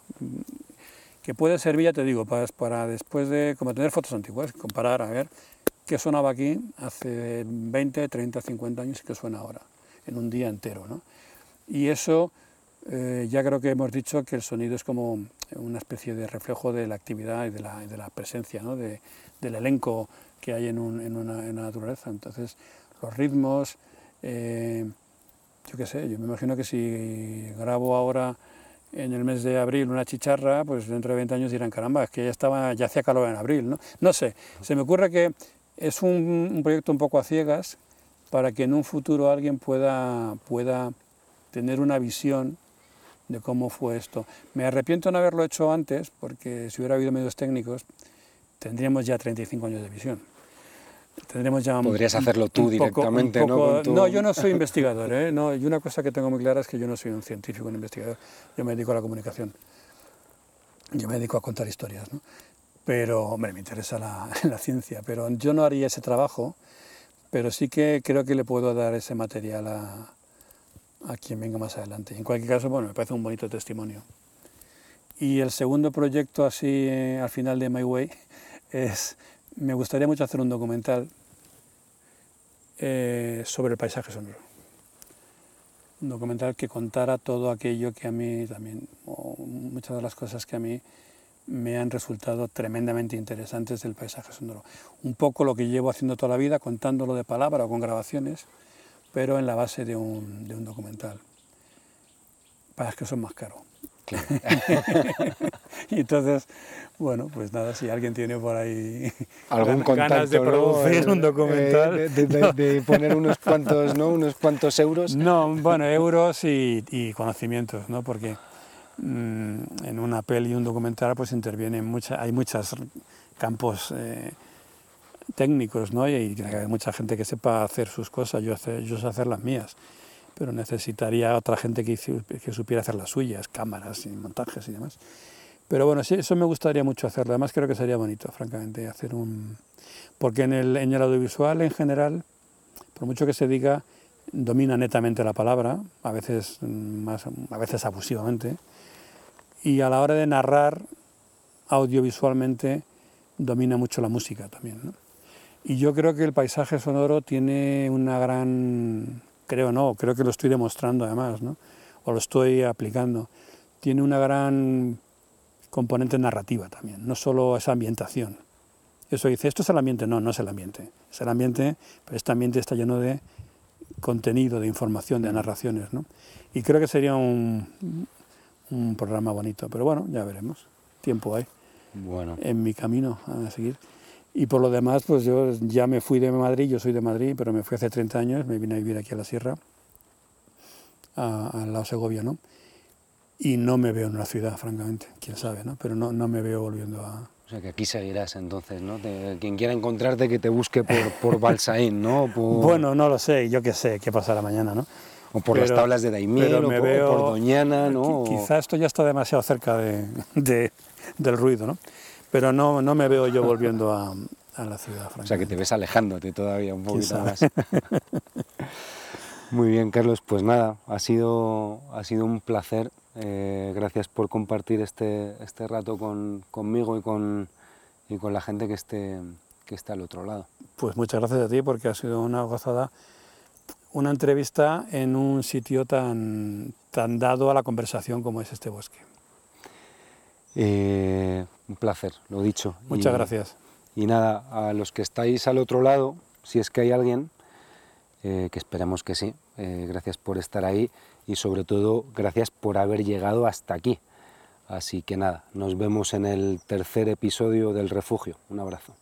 que puede servir, ya te digo, para, para después de, como tener fotos antiguas, comparar, a ver qué sonaba aquí hace 20, 30, 50 años y qué suena ahora, en un día entero, ¿no? Y eso, eh, ya creo que hemos dicho que el sonido es como una especie de reflejo de la actividad y de la, y de la presencia, ¿no? de, del elenco que hay en, un- una, la naturaleza. Entonces, los ritmos, eh, yo qué sé, yo me imagino que si grabo ahora en el mes de abril una chicharra, pues dentro de 20 años dirán, caramba, es que ya, estaba, ya hacía calor en abril, ¿no? No sé, se me ocurre que es un, un proyecto un poco a ciegas para que en un futuro alguien pueda, pueda tener una visión de cómo fue esto. Me arrepiento de no haberlo hecho antes, porque si hubiera habido medios técnicos, tendríamos ya 35 años de visión. Tendremos ya Podrías un- hacerlo tú poco- directamente, ¿no? tu- No, yo no soy investigador, ¿eh? no, y una cosa que tengo muy clara es que yo no soy un científico, un investigador, yo me dedico a la comunicación. Yo me dedico a contar historias, ¿no? Pero, hombre, me interesa la, la ciencia, pero yo no haría ese trabajo, pero sí que creo que le puedo dar ese material a, a quien venga más adelante. En cualquier caso, bueno, me parece un bonito testimonio. Y el segundo proyecto, así eh, al final de My Way, es, me gustaría mucho hacer un documental eh, sobre el paisaje sonoro. Un documental que contara todo aquello que a mí también, o muchas de las cosas que a mí me han resultado tremendamente interesantes del paisaje sonoro. Un poco lo que llevo haciendo toda la vida, contándolo de palabra o con grabaciones, pero en la base de un, de un documental. Para que son más caros. Claro. y entonces, bueno, pues nada, si alguien tiene por ahí algún gan- contacto ganas de ¿no? producir Eh, un documental. eh, de, de- de poner unos cuantos no unos cuantos euros No, bueno, euros y, y conocimientos, ¿no? Porque mm, en una peli y un documental pues intervienen mucha, hay muchos campos eh, técnicos, ¿no? Y hay mucha gente que sepa hacer sus cosas, yo, sé hacer las mías, pero necesitaría otra gente que, supiera hacer las suyas, cámaras y montajes y demás. Pero bueno, eso me gustaría mucho hacerlo. Además creo que sería bonito, francamente, hacer un... Porque en el, audiovisual en general, por mucho que se diga, domina netamente la palabra, a veces, más, a veces abusivamente, y a la hora de narrar audiovisualmente domina mucho la música también. ¿no? Y yo creo que el paisaje sonoro tiene una gran, creo no, creo que lo estoy demostrando además, ¿no? o lo estoy aplicando, tiene una gran componente narrativa también, no solo esa ambientación. Eso dice, esto es el ambiente, no, no es el ambiente, es el ambiente, pero este ambiente está lleno de contenido, de información, de narraciones, ¿no? Y creo que sería un, un programa bonito, pero bueno, ya veremos, tiempo hay bueno en mi camino a seguir. Y por lo demás, pues yo ya me fui de Madrid, yo soy de Madrid, pero me fui hace 30 años, me vine a vivir aquí a la sierra, a- al lado Segovia, ¿no? y no me veo en una ciudad, francamente, quién sabe, ¿no? pero no, no me veo volviendo a... O sea que aquí seguirás entonces, ¿no? Te- quien quiera encontrarte que te busque por, por Balsaín, ¿no? Por- Bueno, no lo sé, yo qué sé, qué pasará mañana, ¿no? o por las pero- tablas de Daimiel, o por, veo- por Doñana, ¿no? Qui- Quizá esto ya está demasiado cerca de, de- del ruido, ¿no? Pero no, no me veo yo volviendo a, a la ciudad, O sea que te ves alejándote todavía un poquito más. Muy bien, Carlos. Pues nada, ha sido, ha sido un placer. Eh, gracias por compartir este, este rato con- conmigo y con, y con la gente que esté, que esté al otro lado. Pues muchas gracias a ti porque ha sido una gozada, una entrevista en un sitio tan, tan dado a la conversación como es este bosque. Eh, un placer, lo dicho. Muchas Y- gracias. Y nada, a los que estáis al otro lado, si es que hay alguien, eh, que esperemos que sí, eh, gracias por estar ahí y sobre todo gracias por haber llegado hasta aquí. Así que nada, nos vemos en el tercer episodio del refugio. Un abrazo.